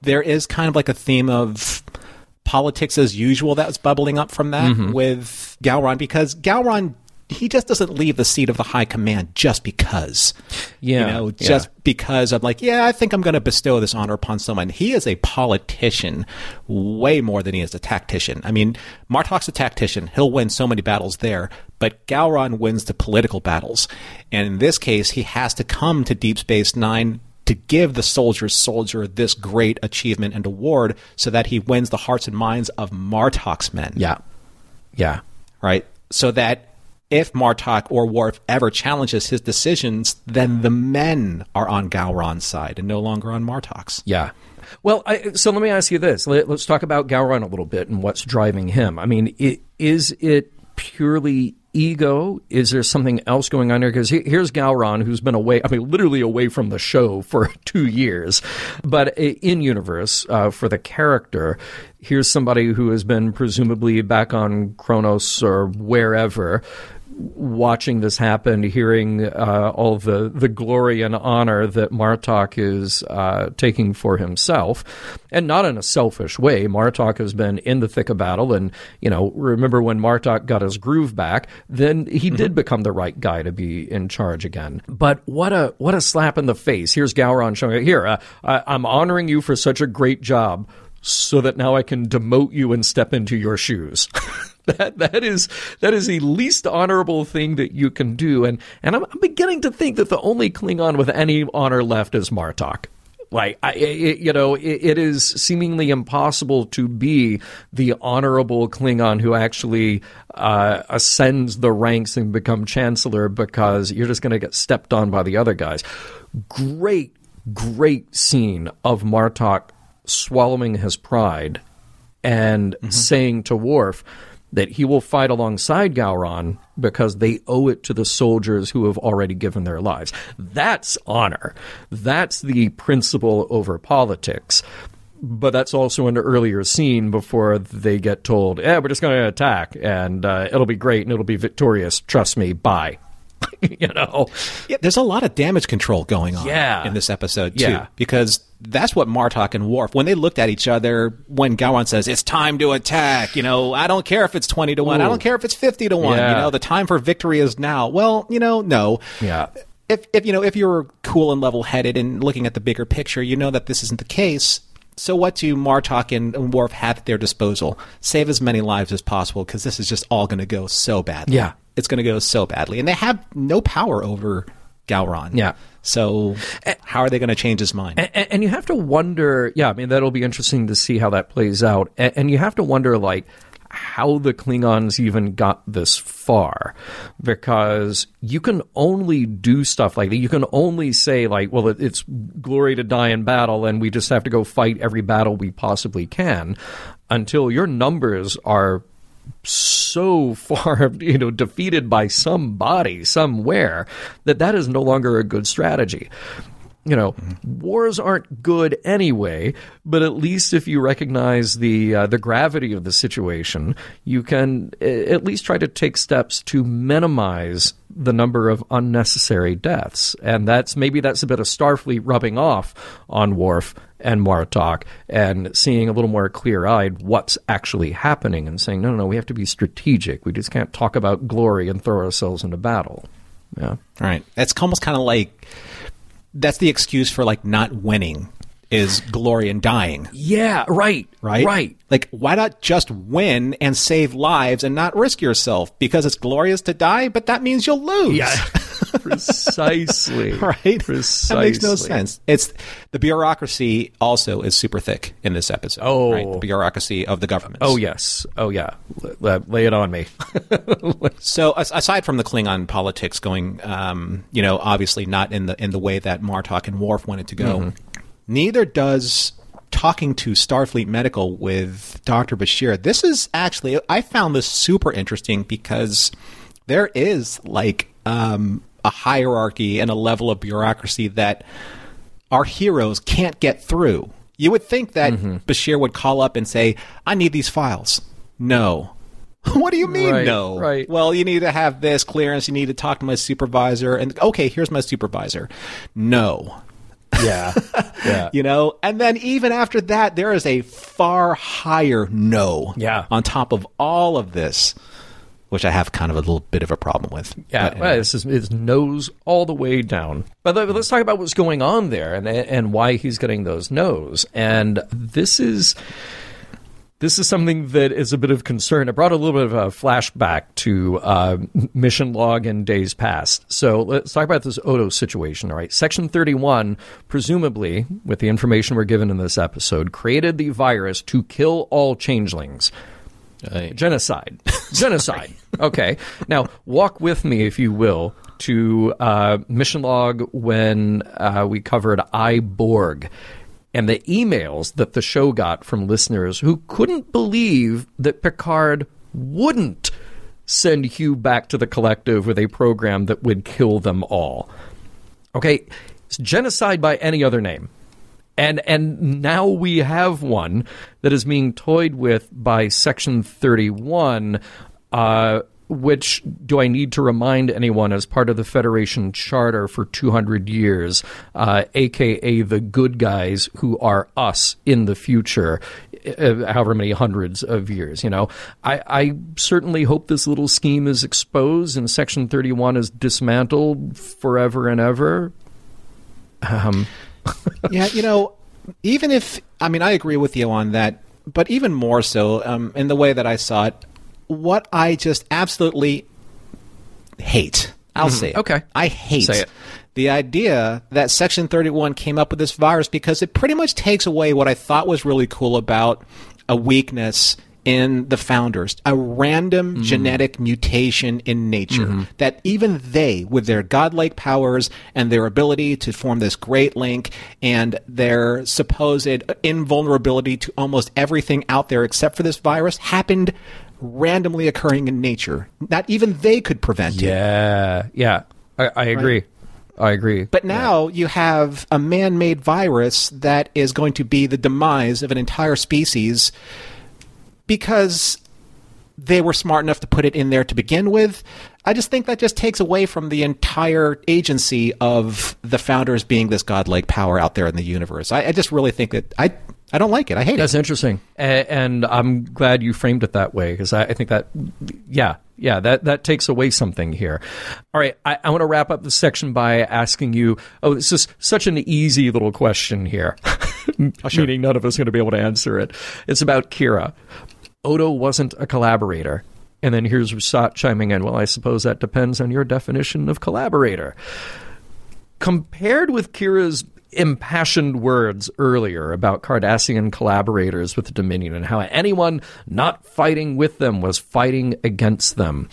there is kind of like a theme of politics as usual that's bubbling up from that Mm-hmm. with Gowron because Gowron he just doesn't leave the seat of the high command just because. Yeah, You know, yeah. just because I'm like, yeah, I think I'm going to bestow this honor upon someone. He is a politician way more than he is a tactician. I mean, Martok's a tactician. He'll win so many battles there, but Gowron wins the political battles. And in this case, he has to come to Deep Space Nine to give the soldier's soldier this great achievement and award so that he wins the hearts and minds of Martok's men yeah. Yeah. right? So that if Martok or Worf ever challenges his decisions, then the men are on Gowron's side and no longer on Martok's. Yeah. Well, I, so let me ask you this. Let, us talk about Gowron a little bit and what's driving him. I mean, i is it purely ego? Is there something else going on here? Because here's Gowron, who's been away, I mean, literally away from the show for two years, but in universe, uh, for the character, here's somebody who has been presumably back on Kronos or wherever watching this happen, hearing uh, all the, the glory and honor that Martok is uh, taking for himself, and not in a selfish way. Martok has been in the thick of battle, and you know, remember when Martok got his groove back, then he did become the right guy to be in charge again. But what a what a slap in the face! Here's Gowron showing here. Uh, I, I'm honoring you for such a great job. So that now I can demote you and step into your shoes. that that is that is the least honorable thing that you can do, and and I'm, I'm beginning to think that the only Klingon with any honor left is Martok. Like I, it, you know, it, it is seemingly impossible to be the honorable Klingon who actually uh, ascends the ranks and become chancellor because you're just going to get stepped on by the other guys. Great, great scene of Martok swallowing his pride and saying to Worf that he will fight alongside Gowron because they owe it to the soldiers who have already given their lives. That's honor. That's the principle over politics. But that's also an earlier scene before they get told, "Yeah, we're just going to attack, and uh, it'll be great, and it'll be victorious. Trust me." Bye. you know. Yeah, there's a lot of damage control going on Yeah. in this episode too, Yeah. because that's what Martok and Worf when they looked at each other when Gowron says it's time to attack. You know, I don't care if it's twenty to one. I don't care if it's fifty to one. Yeah. You know, the time for victory is now. Well, you know, no. Yeah. If if you know if you're cool and level headed and looking at the bigger picture, you know that this isn't the case. So what do Martok and, and Worf have at their disposal? Save as many lives as possible because this is just all going to go so badly. Yeah. It's going to go so badly, and they have no power over Gowron. Yeah. So eh, how are they going to change his mind? And, and you have to wonder, yeah, I mean, that'll be interesting to see how that plays out. And, and you have to wonder, like, how the Klingons even got this far. Because you can only do stuff like that. You can only say, like, well, it, it's glory to die in battle, and we just have to go fight every battle we possibly can until your numbers are so far, you know, defeated by somebody somewhere that that is no longer a good strategy. You know, wars aren't good anyway. But at least if you recognize the uh, the gravity of the situation, you can at least try to take steps to minimize the number of unnecessary deaths. And that's maybe that's a bit of Starfleet rubbing off on Worf and Martok and seeing a little more clear eyed what's actually happening and saying, no, no, no, we have to be strategic. We just can't talk about glory and throw ourselves into battle. Yeah. Right. It's almost kind of like that's the excuse for like not winning is glory in dying. Yeah, right. Right? Right. Like, why not just win and save lives and not risk yourself? Because it's glorious to die, but that means you'll lose. Yeah. Precisely. right? Precisely. That makes no sense. It's the bureaucracy also is super thick in this episode. Oh. right? the bureaucracy of the government. Oh, yes. Oh, yeah. L- l- lay it on me. So aside from the Klingon politics going, um, you know, obviously not in the in the way that Martok and Worf wanted to go, neither does talking to Starfleet Medical with Dr. Bashir. This is actually I found this super interesting because there is like um, a hierarchy and a level of bureaucracy that our heroes can't get through. You would think that Bashir would call up and say, "I need these files." No. What do you mean Right, no? right. Well, you need to have this clearance. You need to talk to my supervisor. And okay, here's my supervisor. No. Yeah. Yeah. You know, and then even after that, there is a far higher no. Yeah. On top of all of this, which I have kind of a little bit of a problem with. Yeah, But well, this is nose all the way down. But let- let's talk about what's going on there and and why he's getting those no's. And this is this is something that is a bit of concern. It brought a little bit of a flashback to uh, mission log in days past. So let's talk about this Odo situation. All right, Section 31, presumably, with the information we're given in this episode, created the virus to kill all changelings. Genocide. Genocide. okay. Now, walk with me, if you will, to uh, mission log when uh, we covered I Borg and the emails that the show got from listeners who couldn't believe that Picard wouldn't send Hugh back to the collective with a program that would kill them all. Okay, it's genocide by any other name. And and now we have one that is being toyed with by Section 31, uh, which do I need to remind anyone as part of the Federation Charter for 200 years, uh, aka the good guys who are us in the future, uh, however many hundreds of years. You know, I, I certainly hope this little scheme is exposed and Section 31 is dismantled forever and ever. yeah, you know, even if I mean I agree with you on that, but even more so um, in the way that I saw it, what I just absolutely hate. I'll say it. Mm-hmm. Okay. I hate Say it. the idea that Section 31 came up with this virus because it pretty much takes away what I thought was really cool about a weakness in the founders, a random Mm-hmm. genetic mutation in nature that even they, with their godlike powers and their ability to form this great link and their supposed invulnerability to almost everything out there except for this virus, happened randomly occurring in nature. Not even they could prevent it. Yeah, yeah, I, I agree. I agree. But now you have a man made virus that is going to be the demise of an entire species because they were smart enough to put it in there to begin with. I just think that just takes away from the entire agency of the founders being this godlike power out there in the universe. I, I just really think that I I don't like it. I hate That's it. That's interesting, and I'm glad you framed it that way because I, I think that, yeah, yeah, that that takes away something here. All right, I, I want to wrap up the section by asking you. Oh, this is such an easy little question here, oh, meaning none of us are going to be able to answer it. It's about Kira. Odo wasn't a collaborator. And then here's Rusot chiming in. Well, I suppose that depends on your definition of collaborator. Compared with Kira's impassioned words earlier about Cardassian collaborators with the Dominion and how anyone not fighting with them was fighting against them.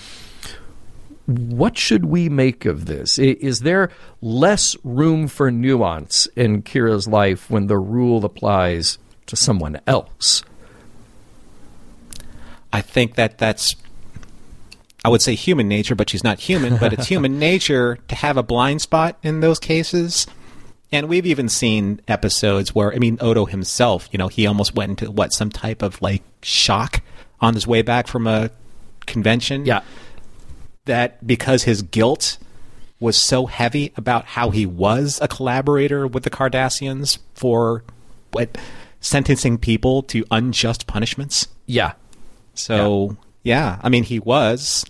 What should we make of this? Is there less room for nuance in Kira's life when the rule applies to someone else? I think that that's I would say human nature, but she's not human, but it's human nature to have a blind spot in those cases. And we've even seen episodes where, I mean, Odo himself, you know, he almost went into what, some type of like shock on his way back from a convention. Yeah. That because his guilt was so heavy about how he was a collaborator with the Cardassians for what sentencing people to unjust punishments. Yeah. So, yeah, I mean, he was.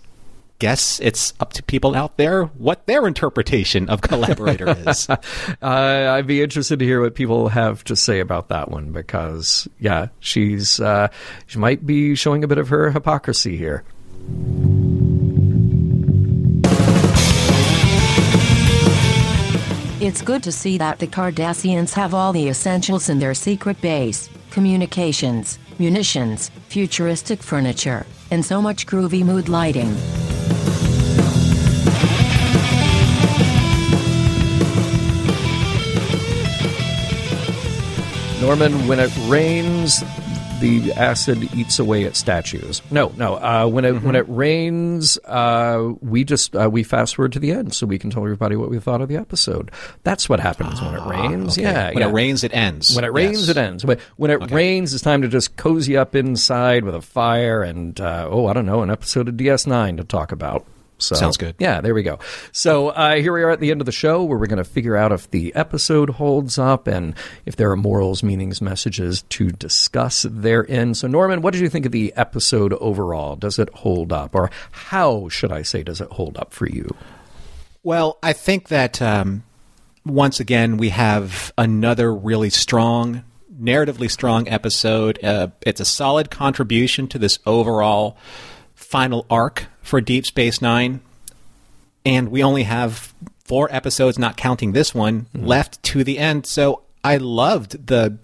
Guess it's up to people out there what their interpretation of collaborator is. Uh, I'd be interested to hear what people have to say about that one because, yeah, she's uh, she might be showing a bit of her hypocrisy here. It's good to see that the Cardassians have all the essentials in their secret base communications, munitions, futuristic furniture, and so much groovy mood lighting. Norman, when it rains, the acid eats away at statues. No, no. Uh, when it when it rains, uh, we just uh, we fast forward to the end so we can tell everybody what we thought of the episode. That's what happens when it rains. Okay. Yeah, When yeah. it rains, it ends. When it rains, Yes. it ends. When, when it rains, it's time to just cozy up inside with a fire and, uh, oh, I don't know, an episode of DS9 to talk about. So, Sounds good. Yeah, there we go. So uh, here we are at the end of the show where we're going to figure out if the episode holds up and if there are morals, meanings, messages to discuss therein. So, Norman, what did you think of the episode overall? Does it hold up? Or how, should I say, does it hold up for you? Well, I think that um, once again we have another really strong, narratively strong episode. Uh, it's a solid contribution to this overall final arc for Deep Space Nine, and we only have four episodes, not counting this one, left to the end. So I loved the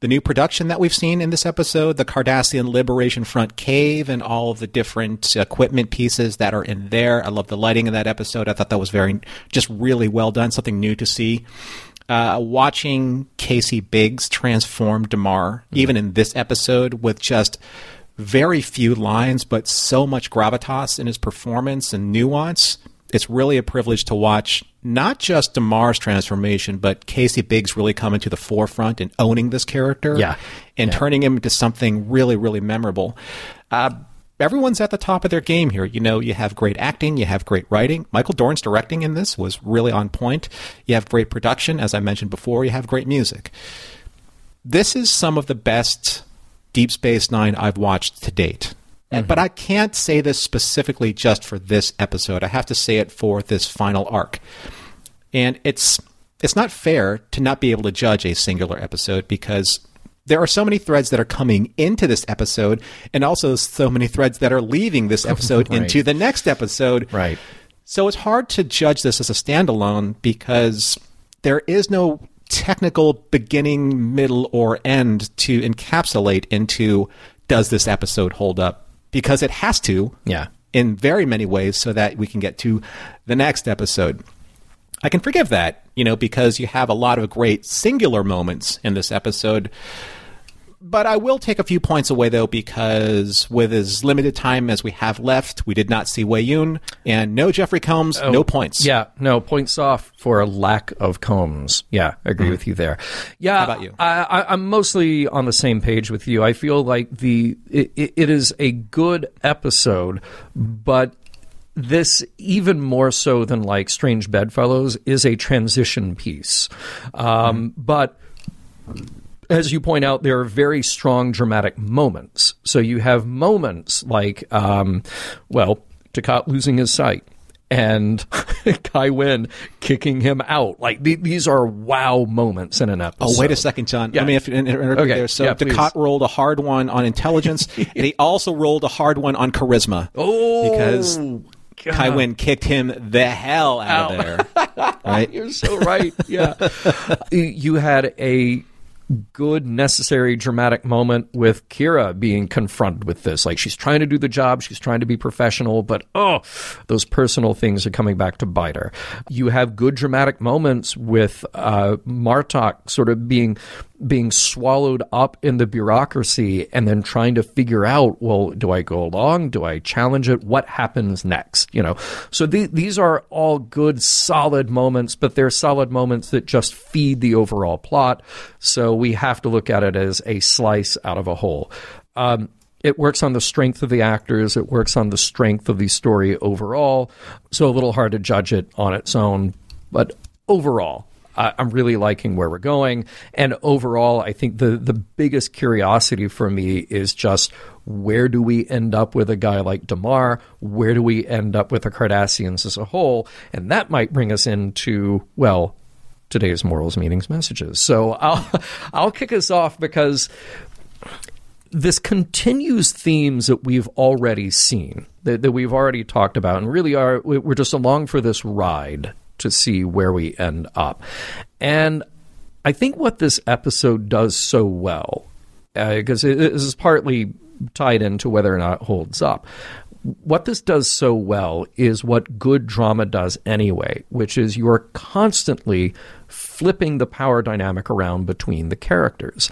the new production that we've seen in this episode, the Cardassian Liberation Front cave, and all of the different equipment pieces that are in there. I love the lighting of that episode. I thought that was very, just really well done. Something new to see. Uh, watching Casey Biggs transform Damar, even in this episode, with just very few lines, but so much gravitas in his performance and nuance. It's really a privilege to watch not just Damar's transformation, but Casey Biggs really coming to the forefront and owning this character. Yeah. And turning him into something really, really memorable. Uh, everyone's at the top of their game here. You know, you have great acting, you have great writing. Michael Dorn's directing in this was really on point. You have great production, as I mentioned before, you have great music. This is some of the best Deep Space Nine I've watched to date. And- But mm-hmm. I can't say this specifically just for this episode. I have to say it for this final arc. And it's it's not fair to not be able to judge a singular episode because there are so many threads that are coming into this episode and also so many threads that are leaving this episode Right. into the next episode. Right. So it's hard to judge this as a standalone because there is no technical beginning, middle, or end to encapsulate into does this episode hold up? Because it has to Yeah. in very many ways so that we can get to the next episode. I can forgive that, you know, because you have a lot of great singular moments in this episode. But I will take a few points away, though, because with as limited time as we have left, we did not see Weyoun, and no Jeffrey Combs, no points. Yeah, no points off for a lack of combs. Yeah, I agree with you there. Yeah, Mm-hmm. How about you? I, I, I'm mostly on the same page with you. I feel like the it, it, it is a good episode, but this even more so than like Strange Bedfellows is a transition piece. Um, But as you point out, there are very strong dramatic moments. So you have moments like, um, well, Dukat losing his sight and Kai Winn kicking him out. Like th- these are wow moments in an episode. Oh, wait a second, John. Yeah. Let me interrupt Okay. there. So Yeah, please. Rolled a hard one on intelligence, and he also rolled a hard one on charisma. Oh, because God. Kai Winn kicked him the hell out of there. right? You're so right. Yeah. you had a good, necessary, dramatic moment with Kira being confronted with this. Like she's trying to do the job, she's trying to be professional, but oh, those personal things are coming back to bite her. You have good dramatic moments with uh, Martok sort of being being swallowed up in the bureaucracy and then trying to figure out well do i go along? Do i challenge it? What happens next? You know? So the, these are all good solid moments but they're solid moments that just feed the overall plot. So we have to look at it as a slice out of a whole um, it works on the strength of the actors it works on the strength of the story overall so a little hard to judge it on its own but overall uh, I'm really liking where we're going. And overall, I think the, the biggest curiosity for me is just where do we end up with a guy like Damar? Where do we end up with the Cardassians as a whole? And that might bring us into, well, today's morals, meanings, messages. So I'll, I'll kick us off because this continues themes that we've already seen, that, that, we've already talked about, and really are we're just along for this ride to see where we end up. And I think what this episode does so well, because uh, this is partly tied into whether or not it holds up. What this does so well is what good drama does anyway, which is you're constantly flipping the power dynamic around between the characters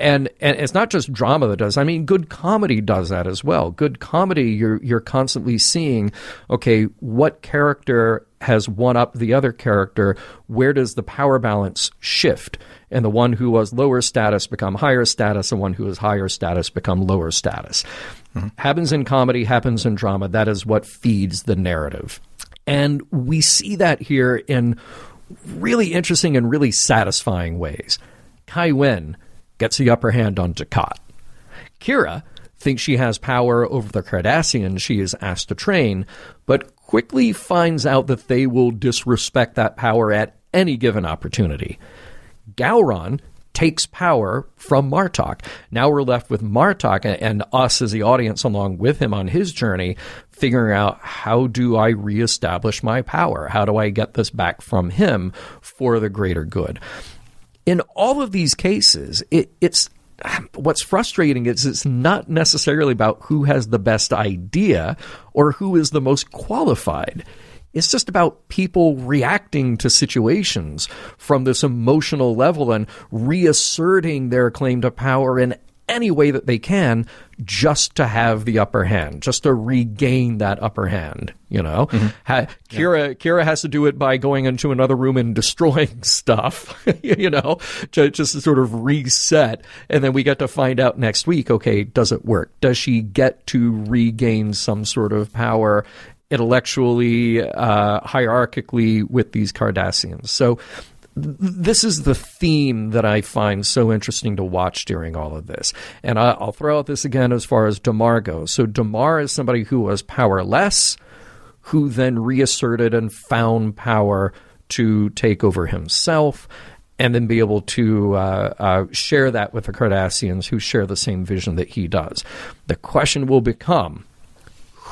and and it's not just drama that does. I mean, good comedy does that as well. Good comedy, you're you're constantly seeing, okay, what character has one up the other character? Where does the power balance shift? And the one who was lower status become higher status, and one who is higher status become lower status. Mm-hmm. Happens in comedy, happens in drama. That is what feeds the narrative, and we see that here in really interesting and really satisfying ways. Kai Winn gets the upper hand on Dukat. Kira thinks she has power over the Cardassians she is asked to train, but quickly finds out that they will disrespect that power at any given opportunity. Gowron takes power from Martok. Now we're left with Martok and us as the audience along with him on his journey, figuring out how do I reestablish my power? How do I get this back from him for the greater good? in all of these cases, it, it's what's frustrating is it's not necessarily about who has the best idea or who is the most qualified. It's just about people reacting to situations from this emotional level and reasserting their claim to power in any way that they can just to have the upper hand, just to regain that upper hand. You know, mm-hmm. ha- Kira yeah. Kira has to do it by going into another room and destroying stuff. you know, just, just to sort of reset, and then we get to find out next week. Okay, does it work? Does she get to regain some sort of power? Intellectually, uh, hierarchically with these Cardassians. So this is the theme that I find so interesting to watch during all of this. And I, will throw out this again as far as Damar goes. So Damar is somebody who was powerless, who then reasserted and found power to take over himself. And then be able to uh, uh, share that with the Cardassians who share the same vision that he does. The question will become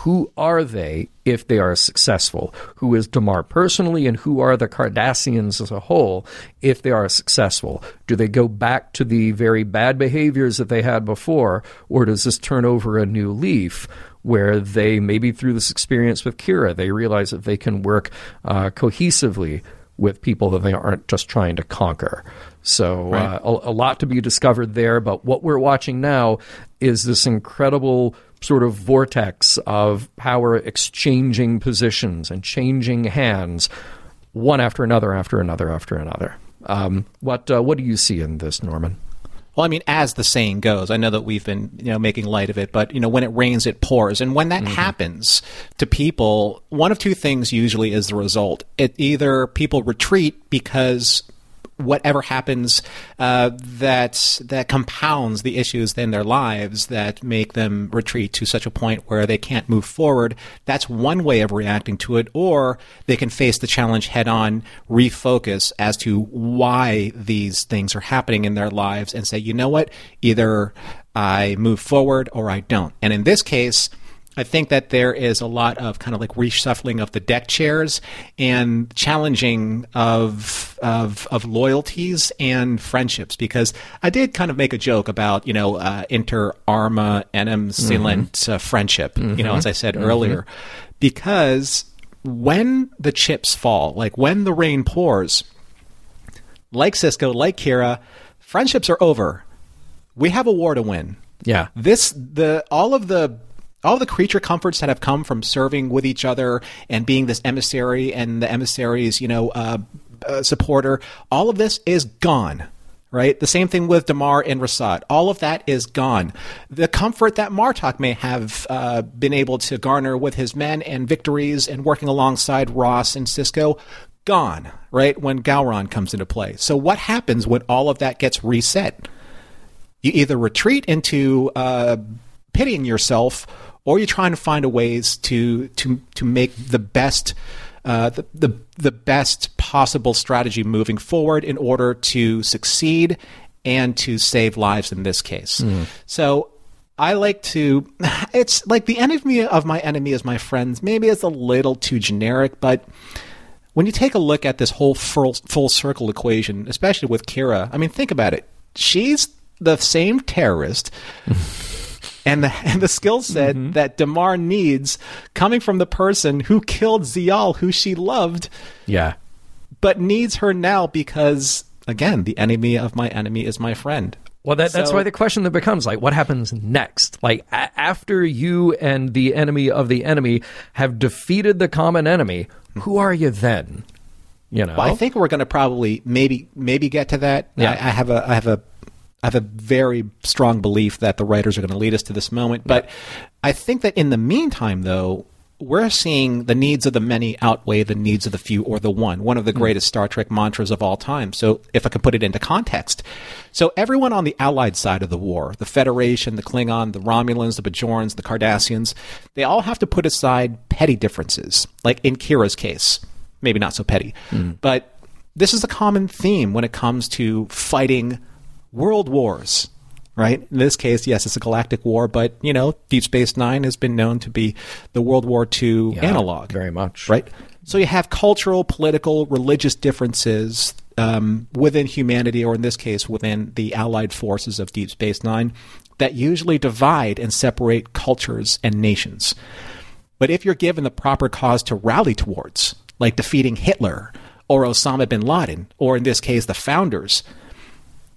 who are they if they are successful? Who is Damar personally, and who are the Cardassians as a whole if they are successful? Do they go back to the very bad behaviors that they had before, or does this turn over a new leaf? Where they maybe through this experience with Kira, they realize that they can work uh, cohesively with people that they aren't just trying to conquer. So right. uh, a, a, lot to be discovered there. But what we're watching now is this incredible sort of vortex of power exchanging positions and changing hands, one after another, after another, after another. Um, what uh, what do you see in this, Norman? Well, I mean, as the saying goes, I know that we've been, you know, making light of it, but you know, when it rains, it pours, and when that mm-hmm. happens to people, one of two things usually is the result. It either people retreat because whatever happens uh, that that compounds the issues in their lives that make them retreat to such a point where they can't move forward. That's one way of reacting to it, or they can face the challenge head on, refocus as to why these things are happening in their lives, and say, you know what, either I move forward or I don't. And in this case. I think that there is a lot of kind of like reshuffling of the deck chairs and challenging of of, of loyalties and friendships. Because I did kind of make a joke about you know uh, inter arma enim silent mm-hmm. uh, friendship. Mm-hmm. You know, as I said mm-hmm. earlier, because when the chips fall, like when the rain pours, like Sisko like Kira, friendships are over. We have a war to win. Yeah. This the all of the all the creature comforts that have come from serving with each other and being this emissary and the emissary's, you know, uh, uh, supporter, all of this is gone. Right? The same thing with Damar and Rusot. All of that is gone. The comfort that Martok may have uh, been able to garner with his men and victories and working alongside Ross and Sisko, gone, right? When Gowron comes into play. So what happens when all of that gets reset? You either retreat into uh, pitying yourself or you're trying to find a ways to to to make the best uh, the, the the best possible strategy moving forward in order to succeed and to save lives in this case. Mm. So I like to. It's like the enemy of my enemy is my friends. Maybe it's a little too generic, but when you take a look at this whole full, full circle equation, especially with Kira, I mean, think about it. She's the same terrorist and the and the skill set mm-hmm. that Damar needs coming from the person who killed Ziyal, who she loved. Yeah. But needs her now because again, the enemy of my enemy is my friend. Well, that, that's so, why the question that becomes like, what happens next? Like, a- after you and the enemy of the enemy have defeated the common enemy, who are you then? You know, well, I think we're going to probably maybe maybe get to that. Yeah. I, I have a I have a I have a very strong belief that the writers are going to lead us to this moment. But I think that in the meantime, though, we're seeing the needs of the many outweigh the needs of the few or the one. One of the hmm. greatest Star Trek mantras of all time. So, if I can put it into context. So, everyone on the Allied side of the war, the Federation, the Klingon, the Romulans, the Bajorans, the Cardassians, they all have to put aside petty differences. Like in Kira's case, maybe not so petty. Mm. But this is a common theme when it comes to fighting world wars, right? In this case, yes, it's a galactic war, but you know, Deep Space Nine has been known to be the World War II yeah, analog, very much, right? So you have cultural, political, religious differences um, within humanity, or in this case, within the Allied forces of Deep Space Nine, that usually divide and separate cultures and nations. But if you're given the proper cause to rally towards, like defeating Hitler or Osama bin Laden, or in this case, the founders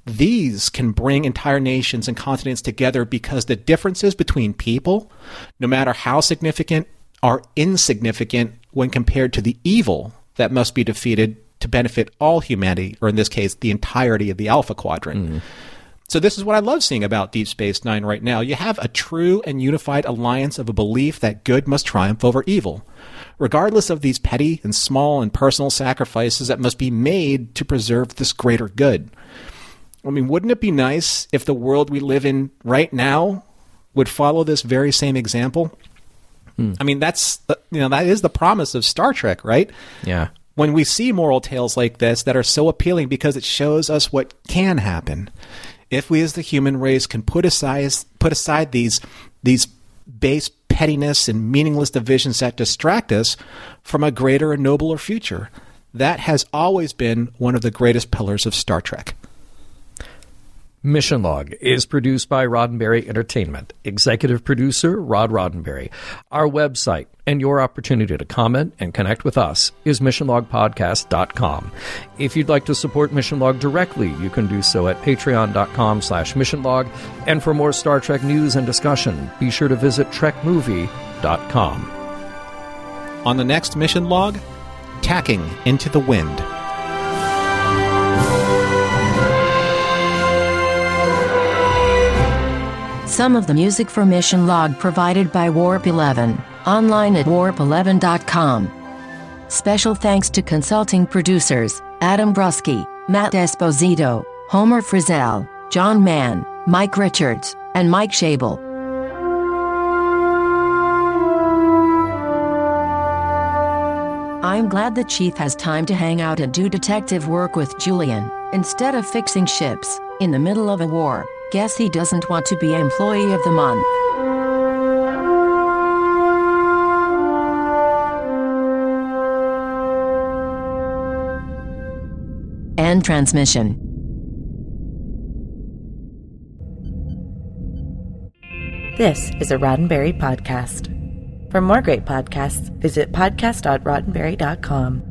these can bring entire nations and continents together because the differences between people, no matter how significant, are insignificant when compared to the evil that must be defeated to benefit all humanity, or in this case, the entirety of the Alpha Quadrant. Mm. So, this is what I love seeing about Deep Space Nine right now. You have a true and unified alliance of a belief that good must triumph over evil, regardless of these petty and small and personal sacrifices that must be made to preserve this greater good. I mean, wouldn't it be nice if the world we live in right now would follow this very same example? Hmm. I mean, that's you know that is the promise of Star Trek, right? Yeah. When we see moral tales like this that are so appealing because it shows us what can happen if we as the human race can put aside put aside these these base pettiness and meaningless divisions that distract us from a greater and nobler future. That has always been one of the greatest pillars of Star Trek. Mission Log is produced by Roddenberry Entertainment. Executive producer Rod Roddenberry. Our website and your opportunity to comment and connect with us is missionlogpodcast.com. If you'd like to support Mission Log directly, you can do so at patreon.com slash missionlog. And for more Star Trek news and discussion, be sure to visit trekmovie.com. On the next Mission Log, Tacking into the Wind. Some of the music for Mission Log provided by Warp 11, online at warp11.com. Special thanks to consulting producers Adam Brusky, Matt Esposito, Homer Frizzell, John Mann, Mike Richards, and Mike Shabel. I'm glad the chief has time to hang out and do detective work with Julian, instead of fixing ships, in the middle of a war. Guess he doesn't want to be Employee of the Month. End transmission. This is a Roddenberry podcast. For more great podcasts, visit podcast.roddenberry.com.